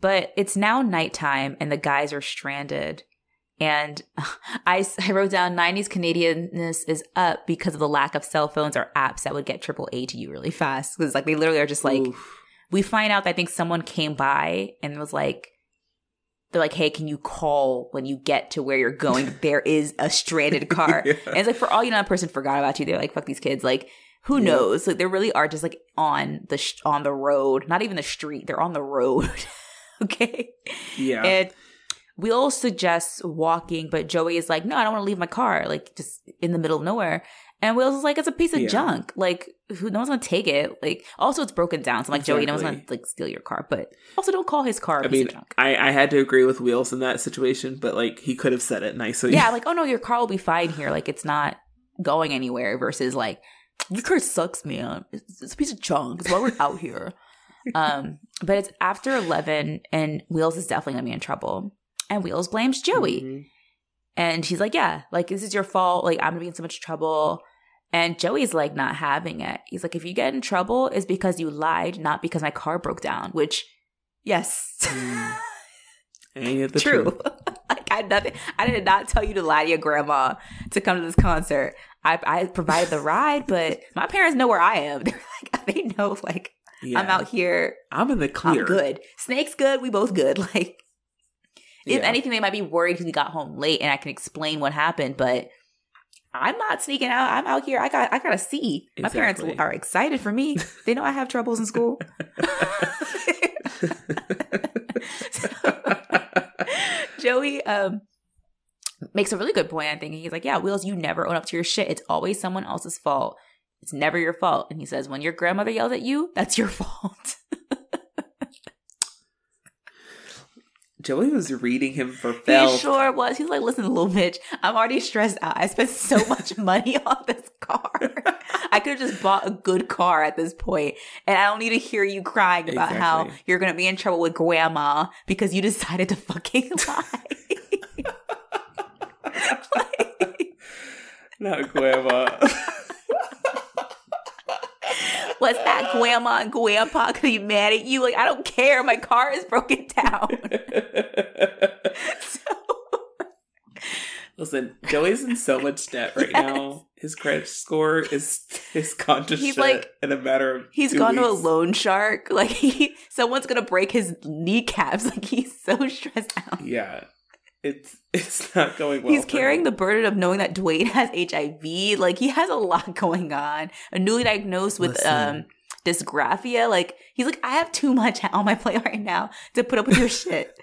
but it's now nighttime and the guys are stranded. And I, I wrote down 90s Canadianness is up because of the lack of cell phones or apps that would get triple A to you really fast. Because like they literally are just like, Oof. we find out that I think someone came by and was like, they're like, hey, can you call when you get to where you're going? there is a stranded car. yeah. And it's like, for all you know, that person forgot about you. They're like, fuck these kids. Like, who yeah. knows? Like, they really are just like on the sh- on the road, not even the street. They're on the road. okay. Yeah. And Will suggest walking, but Joey is like, no, I don't want to leave my car, like just in the middle of nowhere. And Wheels's is like, it's a piece of yeah. junk. Like, who no one's gonna take it. Like, also it's broken down. So I'm like, exactly. Joey, no one's gonna like steal your car. But also don't call his car I mean, I, I had to agree with Wheels in that situation, but like he could have said it nicely. Yeah, like, oh no, your car will be fine here. Like it's not going anywhere versus like your car sucks, man. It's, it's a piece of junk. It's why we're out here. um, but it's after eleven and Wheels is definitely gonna be in trouble. And Wheels blames Joey. Mm-hmm. And he's like, Yeah, like this is your fault. Like I'm gonna be in so much trouble. And Joey's like not having it. He's like, if you get in trouble, it's because you lied, not because my car broke down. Which, yes, mm. true. like I nothing. I did not tell you to lie to your grandma to come to this concert. I, I provided the ride, but my parents know where I am. They're like, they know like yeah. I'm out here. I'm in the clear. I'm good. Snake's good. We both good. Like, if yeah. anything, they might be worried because we got home late, and I can explain what happened, but I'm not sneaking out. I'm out here. I got I got to see. Exactly. My parents are excited for me. They know I have troubles in school. so, Joey um, makes a really good point. I think he's like, "Yeah, Wheels, you never own up to your shit. It's always someone else's fault. It's never your fault." And he says, "When your grandmother yells at you, that's your fault." Joey was reading him for Phil. He sure was. He's like, listen, little bitch, I'm already stressed out. I spent so much money on this car. I could have just bought a good car at this point, and I don't need to hear you crying about exactly. how you're gonna be in trouble with grandma because you decided to fucking lie. like, Not grandma. What's that grandma and grandpa gonna be mad at you? Like, I don't care. My car is broken down. so. Listen, Joey's in so much debt right yes. now. His credit score is is gone to he's shit like, in a matter of He's gone weeks. to a loan shark. Like he someone's gonna break his kneecaps. Like he's so stressed out. Yeah it's it's not going well. He's carrying the burden of knowing that Dwayne has HIV. Like he has a lot going on. A newly diagnosed with Listen. um dysgraphia. Like he's like, I have too much on my plate right now to put up with your shit.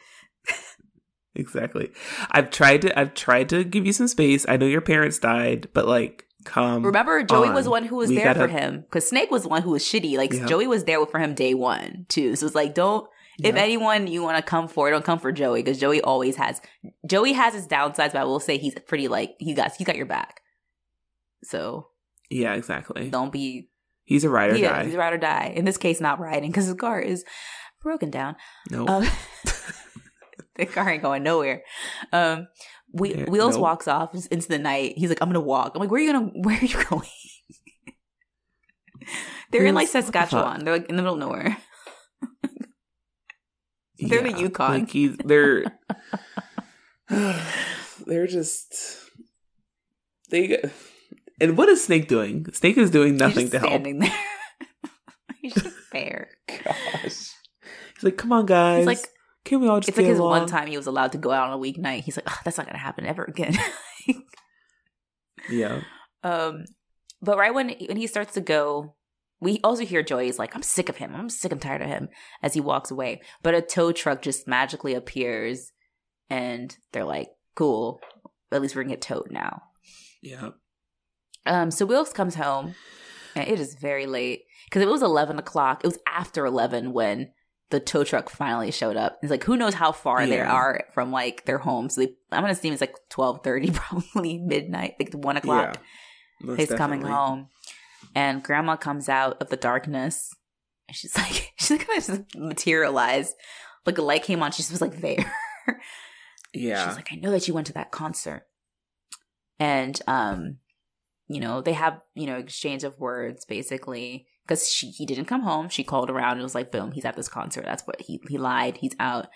exactly. I've tried to I've tried to give you some space. I know your parents died, but like come Remember Joey on. was the one who was we there gotta... for him. Because Snake was the one who was shitty. Like yeah. Joey was there for him day one too. So it's like don't if anyone you want to come for, don't come for Joey because Joey always has Joey has his downsides, but I will say he's pretty like he got he got your back. So yeah, exactly. Don't be. He's a ride or yeah, die. He's a ride or die. In this case, not riding because his car is broken down. No, nope. um, the car ain't going nowhere. Um, we, yeah, Wheels nope. walks off into the night. He's like, "I'm gonna walk." I'm like, "Where are you gonna? Where are you going?" They're Wheels, in like Saskatchewan. They're like in the middle of nowhere. They're yeah, the Yukon. Like he's they're they're just they and what is Snake doing? Snake is doing nothing to help. There. he's just there. Gosh. He's like, come on, guys. He's like, can we all just? It's like his along? one time he was allowed to go out on a weeknight. He's like, oh, that's not gonna happen ever again. yeah. Um, but right when when he starts to go we also hear Joey's like, I'm sick of him. I'm sick and tired of him as he walks away. But a tow truck just magically appears and they're like, cool. At least we're gonna get towed now. Yeah. Um, so Wheels comes home and it is very late. Because it was eleven o'clock. It was after eleven when the tow truck finally showed up. It's like who knows how far yeah. they are from like their home. So they, I'm gonna assume it's like twelve thirty, probably midnight, like one o'clock. Yeah, He's definitely. coming home and grandma comes out of the darkness. And she's like she's like kind of materialized. Like a light came on. She was like there. Yeah. she's like i know that you went to that concert. And um you know they have you know exchange of words basically. Because she he didn't come home. She called around. And was like boom he's at this concert. That's what he he lied. He's out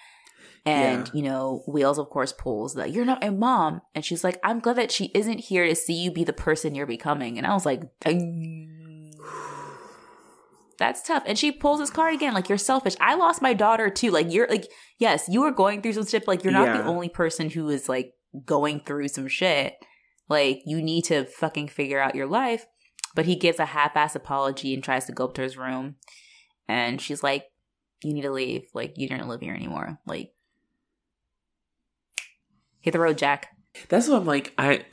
and, yeah. you know, Wheels, of course, pulls that you're not my mom. And she's like, I'm glad that she isn't here to see you be the person you're becoming. And I was like, that's tough. And she pulls his card again, like, you're selfish. I lost my daughter too. Like, you're like, yes, you are going through some shit. Like, you're not yeah. the only person who is like going through some shit. Like, you need to fucking figure out your life. But he gives a half ass apology and tries to go up to his room. And she's like, you need to leave. Like, you don't live here anymore. Like, Hit the road, Jack. That's what I'm like. I,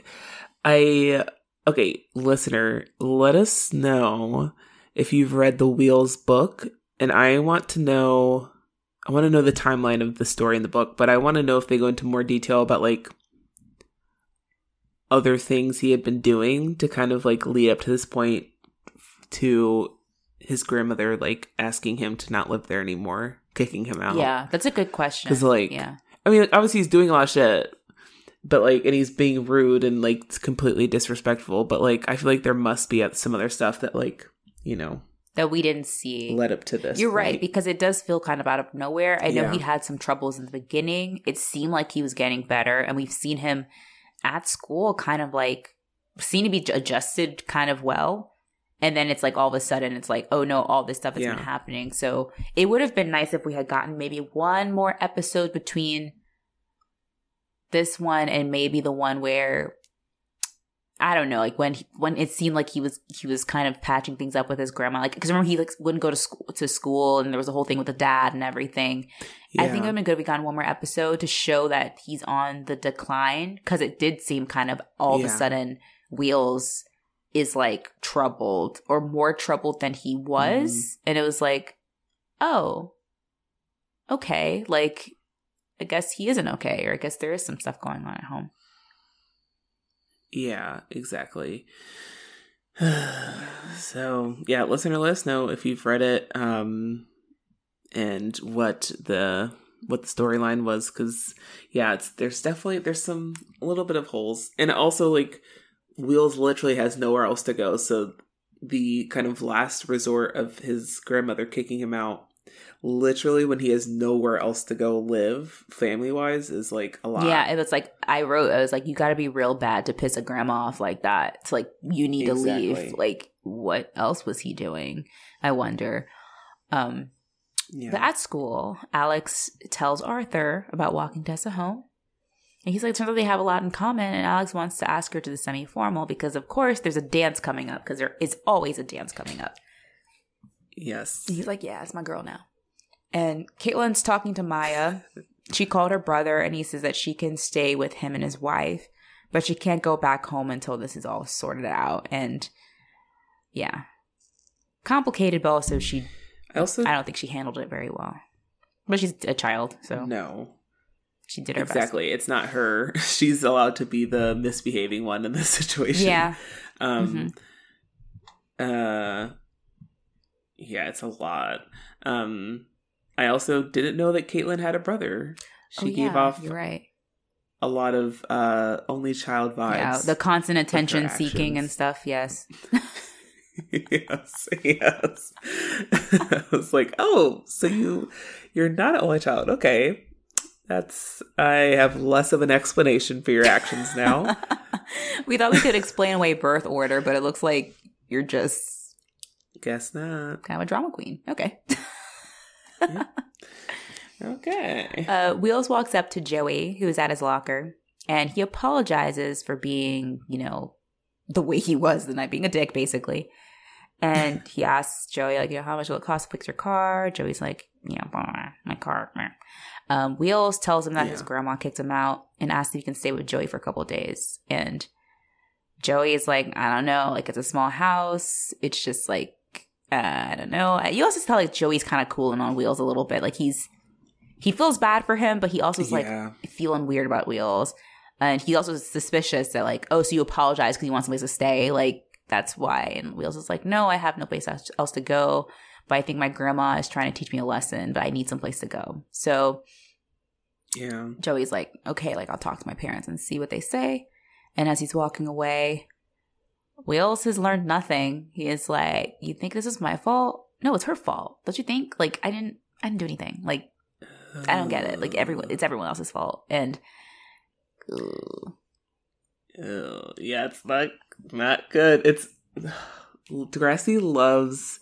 I, okay, listener, let us know if you've read the Wheels book, and I want to know. I want to know the timeline of the story in the book, but I want to know if they go into more detail about like other things he had been doing to kind of like lead up to this point to his grandmother like asking him to not live there anymore, kicking him out. Yeah, that's a good question. Because like, yeah, I mean, obviously he's doing a lot of shit, but like and he's being rude and like completely disrespectful but like i feel like there must be some other stuff that like you know that we didn't see led up to this you're point. right because it does feel kind of out of nowhere i know yeah. he'd had some troubles in the beginning it seemed like he was getting better and we've seen him at school kind of like seem to be adjusted kind of well and then it's like all of a sudden it's like oh no all this stuff has yeah. been happening so it would have been nice if we had gotten maybe one more episode between this one and maybe the one where I don't know, like when he, when it seemed like he was he was kind of patching things up with his grandma, like because remember he like wouldn't go to school to school, and there was a whole thing with the dad and everything. Yeah. I think it would have been good if we got one more episode to show that he's on the decline because it did seem kind of all yeah. of a sudden Wheels is like troubled or more troubled than he was, mm-hmm. and it was like, oh, okay, like I guess he isn't okay, or I guess there is some stuff going on at home. Yeah, exactly. so yeah, listener, let us know if you've read it, um, and what the what the storyline was, because yeah, it's there's definitely there's some a little bit of holes, and also like Wheels literally has nowhere else to go, so the kind of last resort of his grandmother kicking him out literally when he has nowhere else to go live family wise is like a lot. Yeah, it was like I wrote, I was like, you got to be real bad to piss a grandma off like that. It's like you need exactly. to leave. Like, what else was he doing? I wonder. Um, yeah. But at school, Alex tells Arthur about walking Tessa home. And he's like, turns out they have a lot in common. And Alex wants to ask her to the semi formal because, of course, there's a dance coming up because there is always a dance coming up. Yes. And he's like, yeah, it's my girl now. And Caitlin's talking to Maya. She called her brother and he says that she can stay with him and his wife, but she can't go back home until this is all sorted out. And yeah, complicated, but also she, I also, I don't think she handled it very well. But she's a child, so no, she did her exactly. Best. It's not her. She's allowed to be the misbehaving one in this situation. Yeah. Um. Mm-hmm. Uh. Yeah, it's a lot. Um. I also didn't know that Caitlin had a brother. She oh, gave off you're right. a lot of uh only child vibes. Yeah, the constant attention seeking and stuff, yes. yes, yes. I was like, oh, so you you're not an only child. Okay. That's I have less of an explanation for your actions now. we thought we could explain away birth order, but it looks like you're just guess not. Kind of a drama queen. Okay. Okay. Uh, Wheels walks up to Joey, who's at his locker, and he apologizes for being, you know, the way he was the night, being a dick, basically. And he asks Joey, like, you know, how much will it cost to fix your car? Joey's like, you know, my car. Um, Wheels tells him that yeah. his grandma kicked him out and asks if he can stay with Joey for a couple days. And Joey is like, I don't know, like it's a small house. It's just like uh, I don't know. You also tell like Joey's kind of cooling on Wheels a little bit. Like he's he feels bad for him, but he also is like feeling weird about Wheels. And he also is suspicious that like, oh, so you apologize because you want someplace to stay. Like that's why. And Wheels is like, no, I have no place else to go. But I think my grandma is trying to teach me a lesson, but I need someplace to go. So yeah, Joey's like, okay, like I'll talk to my parents and see what they say. And as he's walking away, Wheels has learned nothing. He is like, you think this is my fault? No, it's her fault. Don't you think? Like, I didn't, I didn't do anything. Like, I don't get it. Like, everyone, it's everyone else's fault. And, yeah, it's not, not good. It's, Degrassi loves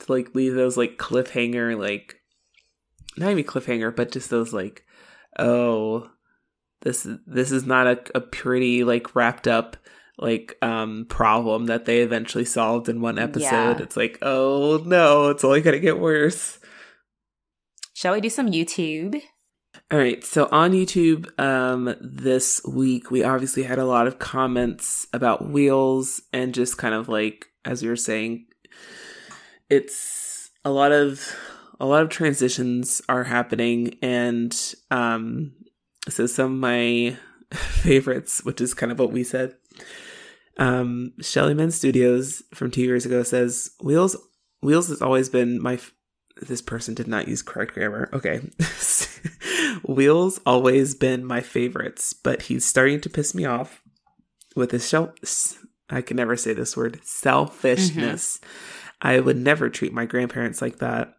to, like, leave those, like, cliffhanger, like, not even cliffhanger, but just those, like, oh, this, this is not a, a pretty, like, wrapped up, like um problem that they eventually solved in one episode. Yeah. It's like, oh no, it's only gonna get worse. Shall we do some YouTube? All right, so on YouTube um this week we obviously had a lot of comments about wheels and just kind of like as we were saying it's a lot of a lot of transitions are happening and um so some of my favorites, which is kind of what we said, um, Shelly Men Studios from two years ago says Wheels Wheels has always been my. F- this person did not use correct grammar. Okay, Wheels always been my favorites, but he's starting to piss me off with his shell. I can never say this word selfishness. Mm-hmm. I would never treat my grandparents like that.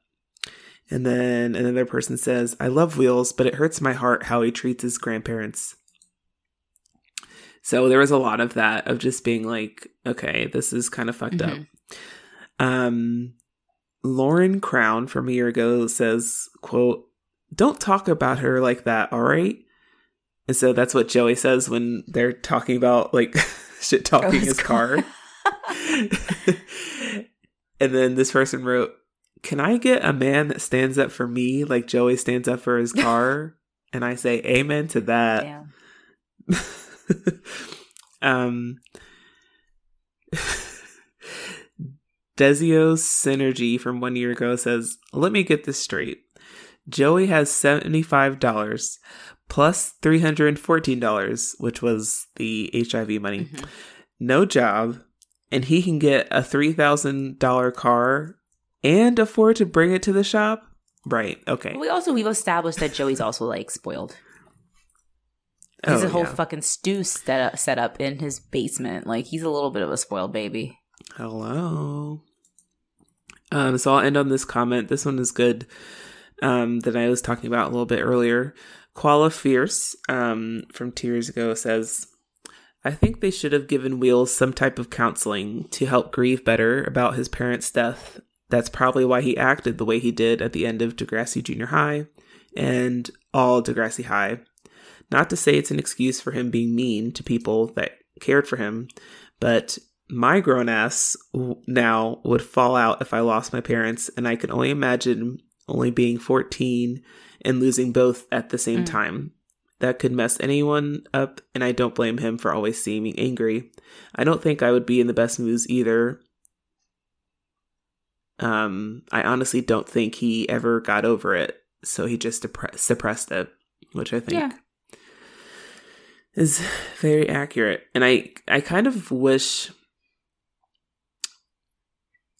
And then another person says, I love Wheels, but it hurts my heart how he treats his grandparents. So there was a lot of that of just being like, okay, this is kind of fucked mm-hmm. up. Um, Lauren Crown from a year ago says, quote, don't talk about her like that, all right? And so that's what Joey says when they're talking about like shit talking oh, his car. and then this person wrote, Can I get a man that stands up for me like Joey stands up for his car? and I say amen to that. um, Desio Synergy from one year ago says, Let me get this straight. Joey has $75 plus $314, which was the HIV money. Mm-hmm. No job, and he can get a $3,000 car and afford to bring it to the shop. Right. Okay. We also we've established that Joey's also like spoiled. He's oh, a whole yeah. fucking stew set up, set up in his basement. Like he's a little bit of a spoiled baby. Hello. Um, so I'll end on this comment. This one is good. Um, that I was talking about a little bit earlier. Koala Fierce um, from two years ago says, I think they should have given Wheels some type of counseling to help grieve better about his parents' death. That's probably why he acted the way he did at the end of Degrassi Junior High and all Degrassi High. Not to say it's an excuse for him being mean to people that cared for him, but my grown ass now would fall out if I lost my parents, and I can only imagine only being 14 and losing both at the same mm. time. That could mess anyone up, and I don't blame him for always seeming angry. I don't think I would be in the best moods either. Um, I honestly don't think he ever got over it, so he just suppressed it, which I think yeah. Is very accurate. And I, I kind of wish.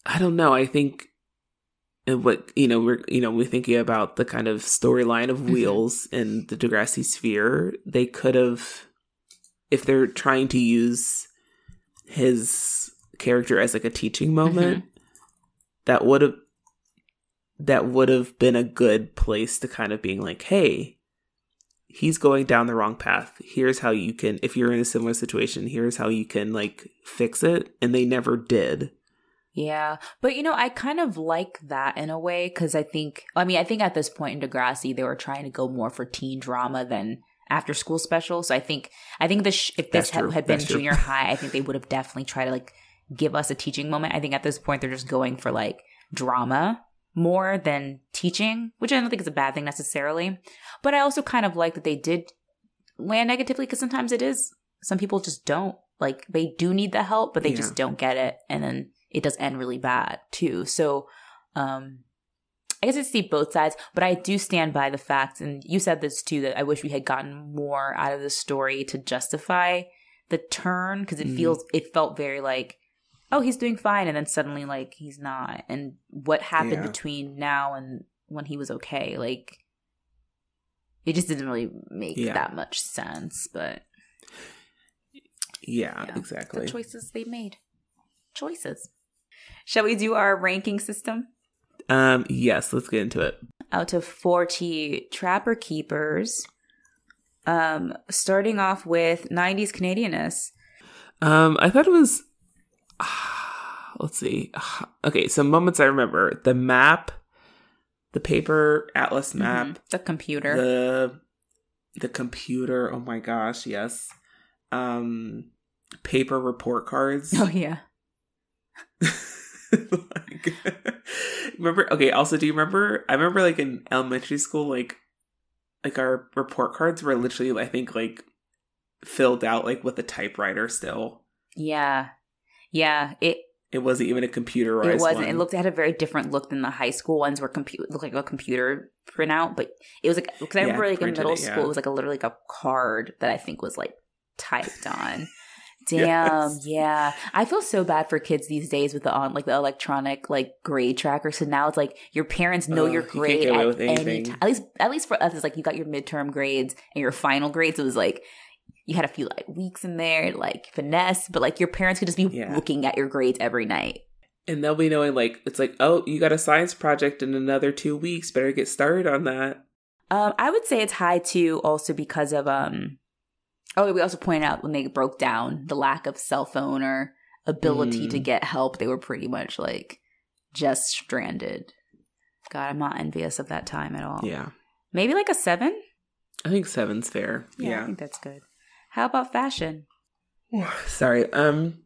I don't know. I think and what you know we're you know we're thinking about the kind of storyline of mm-hmm. wheels in the degrassi sphere they could have if they're trying to use his character as like a teaching moment mm-hmm. that would have that would have been a good place to kind of being like hey he's going down the wrong path here's how you can if you're in a similar situation here's how you can like fix it and they never did yeah. But, you know, I kind of like that in a way because I think, I mean, I think at this point in Degrassi, they were trying to go more for teen drama than after school special. So I think, I think this, if this had, had, been That's junior true. high, I think they would have definitely tried to like give us a teaching moment. I think at this point, they're just going for like drama more than teaching, which I don't think is a bad thing necessarily. But I also kind of like that they did land negatively because sometimes it is, some people just don't. Like they do need the help, but they yeah. just don't get it. And then it does end really bad too. So, um, I guess I see both sides, but I do stand by the fact, and you said this too, that I wish we had gotten more out of the story to justify the turn because it mm. feels, it felt very like, oh, he's doing fine, and then suddenly like he's not, and what happened yeah. between now and when he was okay, like it just didn't really make yeah. that much sense, but yeah, yeah, exactly. The choices they made, choices. Shall we do our ranking system? Um, yes, let's get into it. Out of 40 Trapper Keepers, um, starting off with 90s Canadianness. Um, I thought it was. Let's see. Okay, so moments I remember the map, the paper atlas mm-hmm. map, mm-hmm. the computer, the the computer. Oh my gosh, yes. Um, paper report cards. Oh yeah. like, remember? Okay. Also, do you remember? I remember like in elementary school, like like our report cards were literally, I think, like filled out like with a typewriter still. Yeah, yeah. It it wasn't even a computerized. It wasn't. One. It looked it had a very different look than the high school ones, were computer looked like a computer printout. But it was like because I remember like in middle it, school, yeah. it was like a literally like a card that I think was like typed on. Damn, yes. yeah. I feel so bad for kids these days with the on like the electronic like grade tracker. So now it's like your parents know your grade you at any time. At least at least for us, it's like you got your midterm grades and your final grades. It was like you had a few like weeks in there, like finesse, but like your parents could just be yeah. looking at your grades every night. And they'll be knowing like it's like, oh, you got a science project in another two weeks. Better get started on that. Um, I would say it's high too, also because of um Oh, we also pointed out when they broke down the lack of cell phone or ability mm. to get help, they were pretty much like just stranded. God, I'm not envious of that time at all. Yeah. Maybe like a seven? I think seven's fair. Yeah, yeah. I think that's good. How about fashion? Sorry. Um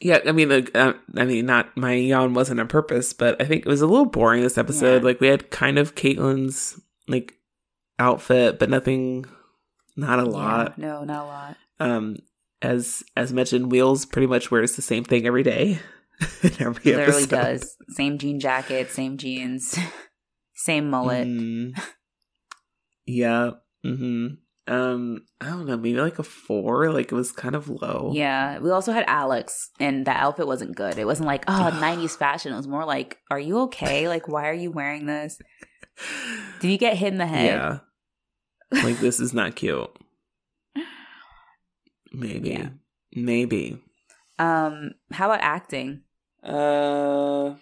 yeah, I mean, like, uh, I mean, not my yawn wasn't on purpose, but I think it was a little boring this episode. Yeah. Like, we had kind of Caitlin's like outfit, but nothing not a lot. Yeah, no, not a lot. Um, as as mentioned, Wheels pretty much wears the same thing every day. every Literally episode. does. Same jean jacket, same jeans, Same mullet. Mm. yeah. hmm Um, I don't know, maybe like a four. Like it was kind of low. Yeah. We also had Alex, and that outfit wasn't good. It wasn't like, oh, 90s fashion. It was more like, are you okay? Like, why are you wearing this? Did you get hit in the head? Yeah. Like this is not cute. Maybe. Yeah. Maybe. Um, how about acting? Uh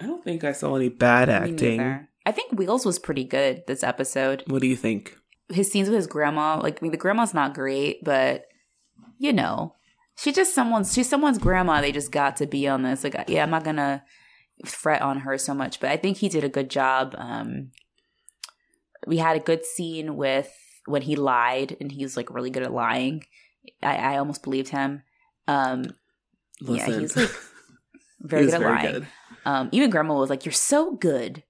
I don't think I saw any bad acting. I think Wheels was pretty good this episode. What do you think? His scenes with his grandma, like I mean, the grandma's not great, but you know, she's just someone's. She's someone's grandma. They just got to be on this. Like, yeah, I'm not gonna fret on her so much, but I think he did a good job. Um, we had a good scene with when he lied, and he's like really good at lying. I, I almost believed him. Um, Yeah, he's, like, very good at lying. good. Um, even grandma was like, "You're so good.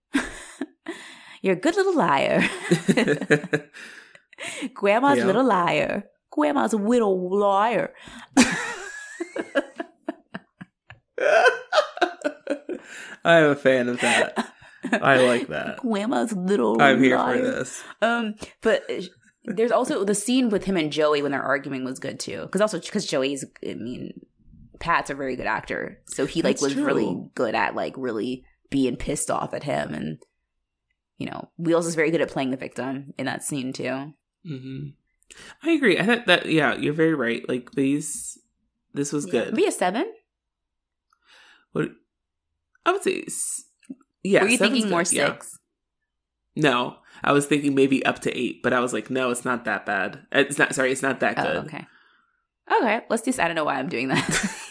You're a good little liar." Grandma's Yeah. little liar. Grandma's a little liar. I am a fan of that. I like that. Grandma's little. I'm here liar. for this. Um, but uh, there's also the scene with him and Joey when they're arguing was good too. Because also because Joey's, I mean, Pat's a very good actor, so he like That's was true. really good at like really being pissed off at him, and you know, Wheels is very good at playing the victim in that scene too. hmm I agree. I thought that yeah, you're very right. Like these, this was Yeah. good. Be a seven. What I would say, yeah. Were you thinking more good, yeah. six? No, I was thinking maybe up to eight, but I was like, no, it's not that bad. It's not. Sorry, it's not that Oh, good. okay. Okay, let's just. I don't know why I'm doing that.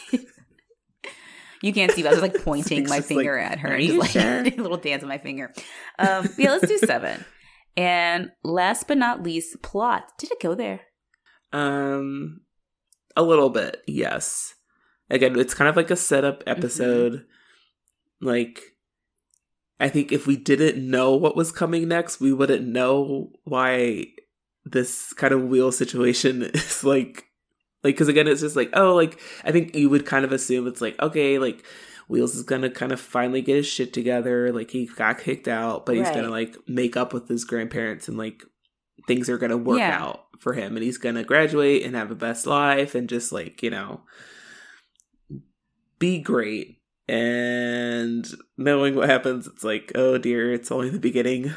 you can't see, but I was like pointing my finger like, at her and just like sure?" a little dance with my finger. Um, yeah, let's do seven. And last but not least, plot. Did it go there? Um, a little bit, yes. Again, it's kind of like a setup episode. Like, I think if we didn't know what was coming next, we wouldn't know why this kind of wheel situation is like, like, because again, it's just like, oh, like, I think you would kind of assume it's like, okay, like, Wheels is gonna kind of finally get his shit together. Like, he got kicked out, but he's Right. gonna like make up with his grandparents and like things are gonna work Yeah. out for him and he's gonna graduate and have a best life and just like, you know, be great. And knowing what happens, it's like, oh dear, it's only the beginning.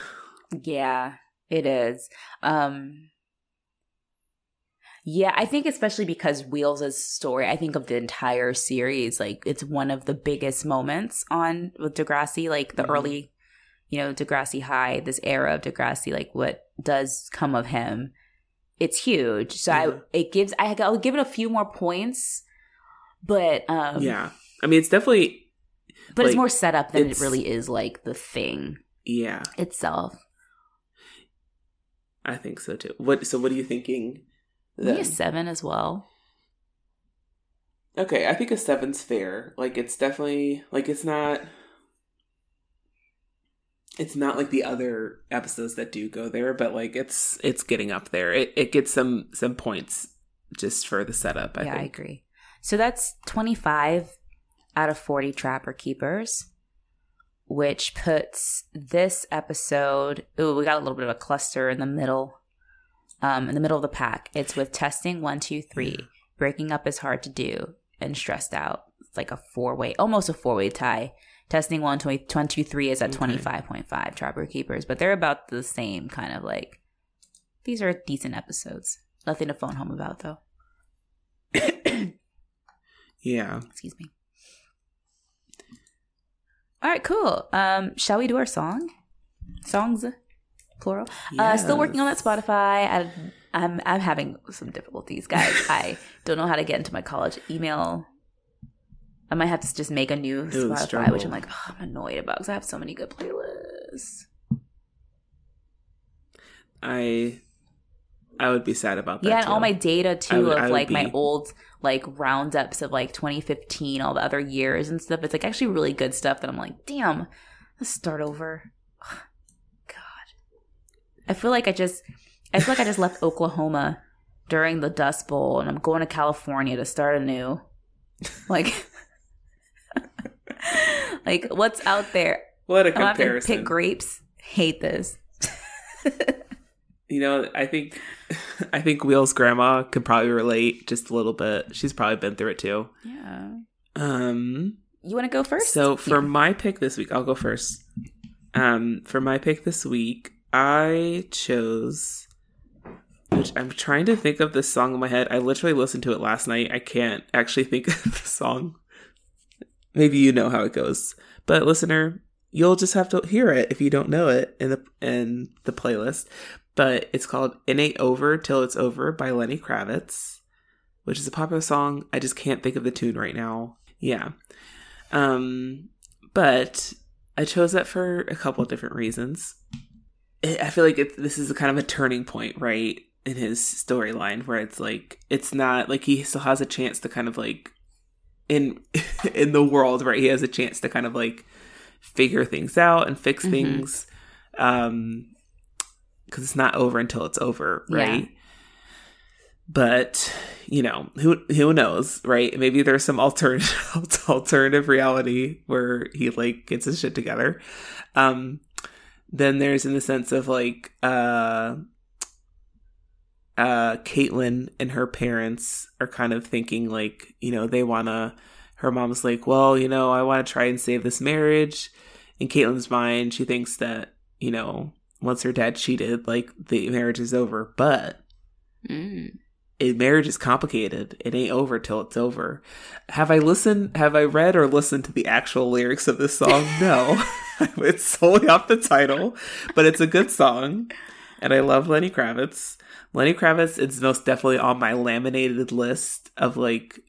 Yeah, it is. Um Yeah, I think especially because Wheels' story, I think of the entire series, like it's one of the biggest moments on with Degrassi, like the Mhm. early, you know, Degrassi High, this era of Degrassi, like what does come of him. It's huge. So. I it gives I I'll give it a few more points, but um yeah. I mean, it's definitely, but it's more set up than it really is like the thing yeah, itself. I think so too. What, so what are you thinking? Maybe a seven as well. Okay, I think a seven's fair. Like it's definitely like it's not it's not like the other episodes that do go there, but like it's it's getting up there. It it gets some some points just for the setup, I yeah, I agree. So that's 25 out of 40 Trapper Keepers, which puts this episode. Ooh, we got a little bit of a cluster in the middle. Um, in the middle of the pack, it's with testing one, two, three. Breaking up is hard to do and stressed out. It's like a four way, almost a four way tie. Testing one, two, one, two, three is at Okay. 25.5 Trapper Keepers, but they're about the same kind of like. These are decent episodes. Nothing to phone home about though. Yeah. Excuse me. All right, cool. Um, shall we do our song? Songs, plural. Uh, still working on that Spotify. I, I'm I'm having some difficulties, guys. I don't know how to get into my college email. I might have to just make a new Spotify, struggle. which I'm like, oh, I'm annoyed about because I have so many good playlists. I I would be sad about that. Yeah, and all my data too would- of like my old like roundups of like 2015, all the other years and stuff. It's like actually really good stuff that I'm like, damn, let's start over. I feel like I just, I feel like I just left Oklahoma during the Dust Bowl, and I'm going to California to start anew. Like, like what's out there? What a comparison. pick grapes. Hate this. You know, I think I think Wheels' grandma could probably relate just a little bit. She's probably been through it too. Yeah. Um You want to go first? so for Yeah. my pick this week, I'll go first. Um for my pick this week, I chose which I'm trying to think of this song in my head. I literally listened to it last night. I can't actually think of the song. Maybe you know how it goes. But listener, you'll just have to hear it if you don't know it in the in the playlist. But it's called "It Ain't Over Till It's Over" by Lenny Kravitz, which is a popular song. I just can't think of the tune right now. Yeah, um, but I chose that for a couple of different reasons. I feel like it, this is a kind of a turning point, right, in his storyline, where it's like it's not like he still has a chance to kind of like in in the world, right? He has a chance to kind of like figure things out and fix Mhm. things, um, because it's not over until it's over, right? But you know who who knows, right? Maybe there's some alternative alternative reality where he like gets his shit together. Um, then there's in the sense of like uh uh Caitlin and her parents are kind of thinking like, you know, they wanna her mom's like, Well, you know, I wanna try and save this marriage. In Caitlin's mind, she thinks that, you know, once her dad cheated, like the marriage is over. But Mm. a marriage is complicated. It ain't over till it's over. Have I listened? Have I read or listened to the actual lyrics of this song? No, it's solely off the title, but it's a good song, and I love Lenny Kravitz. Lenny Kravitz is most definitely on my laminated list of like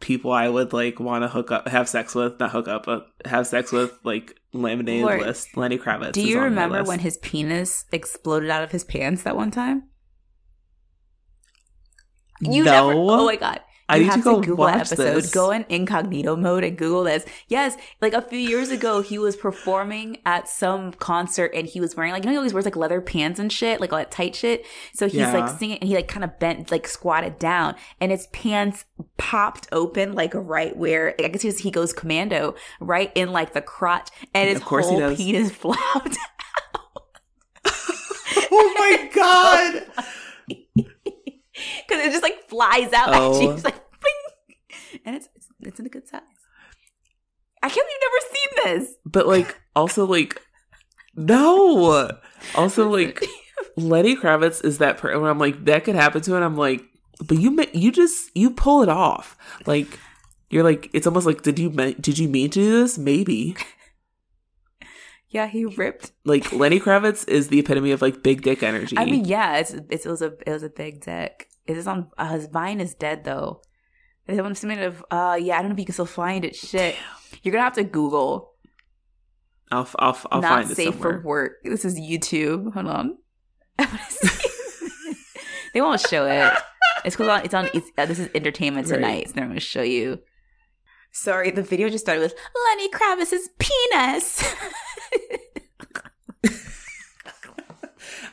people I would like want to hook up, have sex with, not hook up, but have sex with, like laminated Lord, list. Lenny Kravitz. Do you remember when his penis exploded out of his pants that one time? You no, never. Oh my god. I You need to have go Google watch that episode. this. Go in incognito mode and Google this. Yes, like a few years ago, he was performing at some concert and he was wearing like you know he always wears like leather pants and shit, like all that tight shit. So he's Yeah. like singing and he like kind of bent, like squatted down, and his pants popped open like right where I guess he, was, he goes commando right in like the crotch, and his Of course he whole does. penis flopped. oh my god. because it just like flies out at you. Oh. It's like, bing! and it's, it's it's in a good size. I can't believe you've never seen this. But like also like no. Also like Lenny Kravitz is that person where I'm like that could happen to him. I'm like, but you you just you pull it off. Like you're like it's almost like did you did you mean to do this? Maybe. Yeah, he ripped. Like Lenny Kravitz is the epitome of like big dick energy. I mean, yeah, it's, it's it was a it was a big dick. It is on uh, his Vine is dead though. I'm assuming of uh yeah, I don't know if you can still find it. Shit, you're gonna have to Google. I'll I'll, I'll Not find it safe somewhere. for work. This is YouTube. Hold on. I wanna see. they won't show it. It's because it's on. It's, uh, this is entertainment Right. tonight, so they're going to show you. Sorry, the video just started with Lenny Kravitz's penis.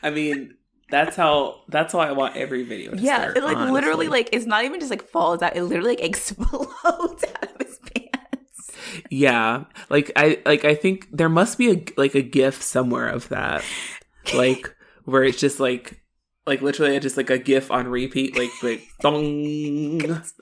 I mean, that's how that's how I want every video. To yeah, start, it like literally like it's not even just like falls out. It literally like explodes out of his pants. Yeah, like I like I think there must be a like a gif somewhere of that, like where it's just like like literally just like a gif on repeat, like like dong. Because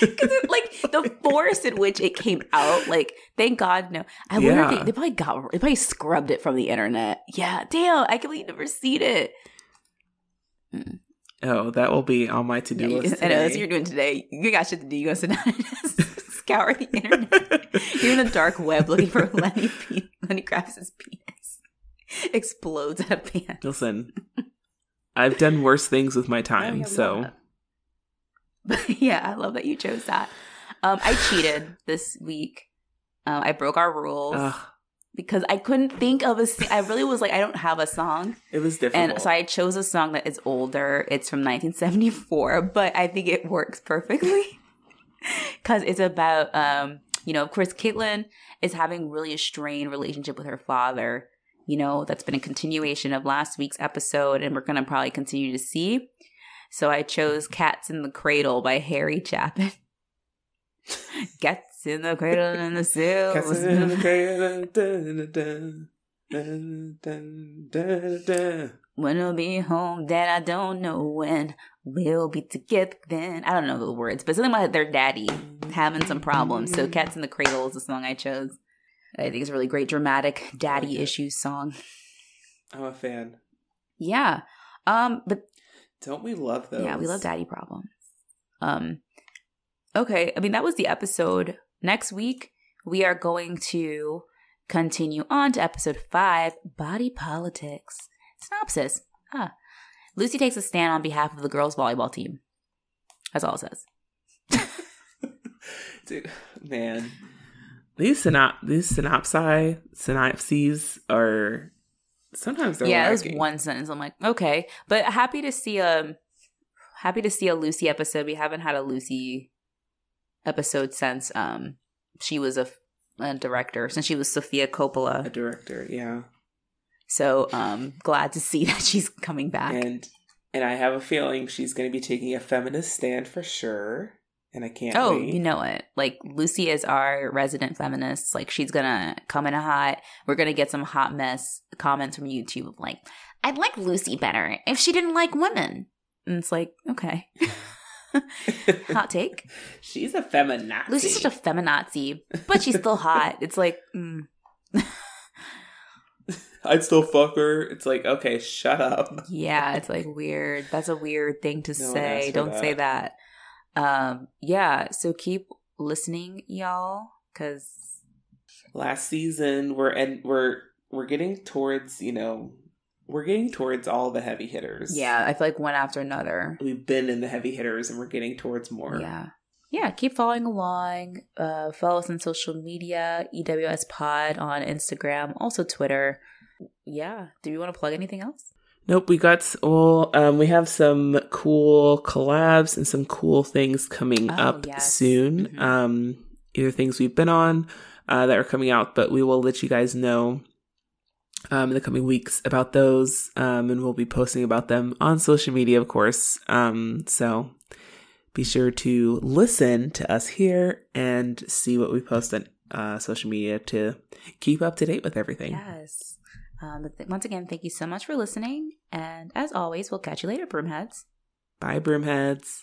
it, the force in which it came out, like thank God no. I wonder if Yeah. they, they probably got they probably scrubbed it from the internet. Yeah, damn, I can't believe you never seen it. Mm. oh, that will be on my to do Yeah, list. I know that's what you're doing today. You got shit to do. You gotta sit down and just scour the internet. You're in the dark web looking for Lenny Pe- Lenny Kravitz's penis. Explodes out of pants. Listen, I've done worse things with my time, so But yeah, I love that you chose that. Um, I cheated this week. Um, I broke our rules ugh, because I couldn't think of a. I really was like, I don't have a song, it was difficult. and so I chose a song that is older. It's from 1974, but I think it works perfectly because it's about, um, you know, of course, Caitlin is having really a strained relationship with her father. You know, that's been a continuation of last week's episode, and we're gonna probably continue to see. So I chose "Cats in the Cradle" by Harry Chapin. Cats in the cradle and the sail. Cats in the cradle. dun, dun, dun. When we'll be home, Dad, I don't know when. We'll be together then. I don't know the words, but something about their daddy having some problems. So, Cats in the Cradle is the song I chose. I think it's a really great, dramatic daddy issues song. I'm a fan. Yeah. Um, but Don't we love those? yeah, we love daddy problems. Um, okay. I mean, that was the episode. Next week, we are going to continue on to episode five body politics. Synopsis. Ah. Lucy takes a stand on behalf of the girls' volleyball team. That's all it says. Dude, man. These synop these synopsi synopses are sometimes they're yeah, it was one sentence. I'm like, okay, but happy to see a happy to see a Lucy episode. We haven't had a Lucy episode since um she was a, a director since she was Sofia Coppola, a director, yeah. So um glad to see that she's coming back. And and I have a feeling she's going to be taking a feminist stand for sure. And I can't Oh, wait. you know it. Like Lucy is our resident feminist. Like she's gonna come in hot. We're gonna get some hot mess comments from YouTube of like, I'd like Lucy better if she didn't like women. And it's like, okay. hot take. she's a feminazi. Lucy's such a feminazi, but she's still hot. It's like, mm. I'd still fuck her. It's like, okay, shut up. yeah, it's like weird. That's a weird thing to No say. Don't say that. Um, yeah. So keep listening, y'all, because Last season, we're and we're we're getting towards you know we're getting towards all the heavy hitters. yeah, I feel like one after another. we've been in the heavy hitters, and we're getting towards more. Yeah. Yeah, keep following along. Uh, follow us on social media, EWS Pod on Instagram, also Twitter. Yeah. Do you want to plug anything else? Nope, we got well, um, we have some cool collabs and some cool things coming Oh, up yes. soon. Mhm. Um, either things we've been on uh, that are coming out, but we will let you guys know um, in the coming weeks about those, um, and we'll be posting about them on social media, of course. Um, so be sure to listen to us here and see what we post on uh, social media to keep up to date with everything. Yes. Um, th- once again, thank you so much for listening. And as always, we'll catch you later, Broomheads. Bye, broomheads.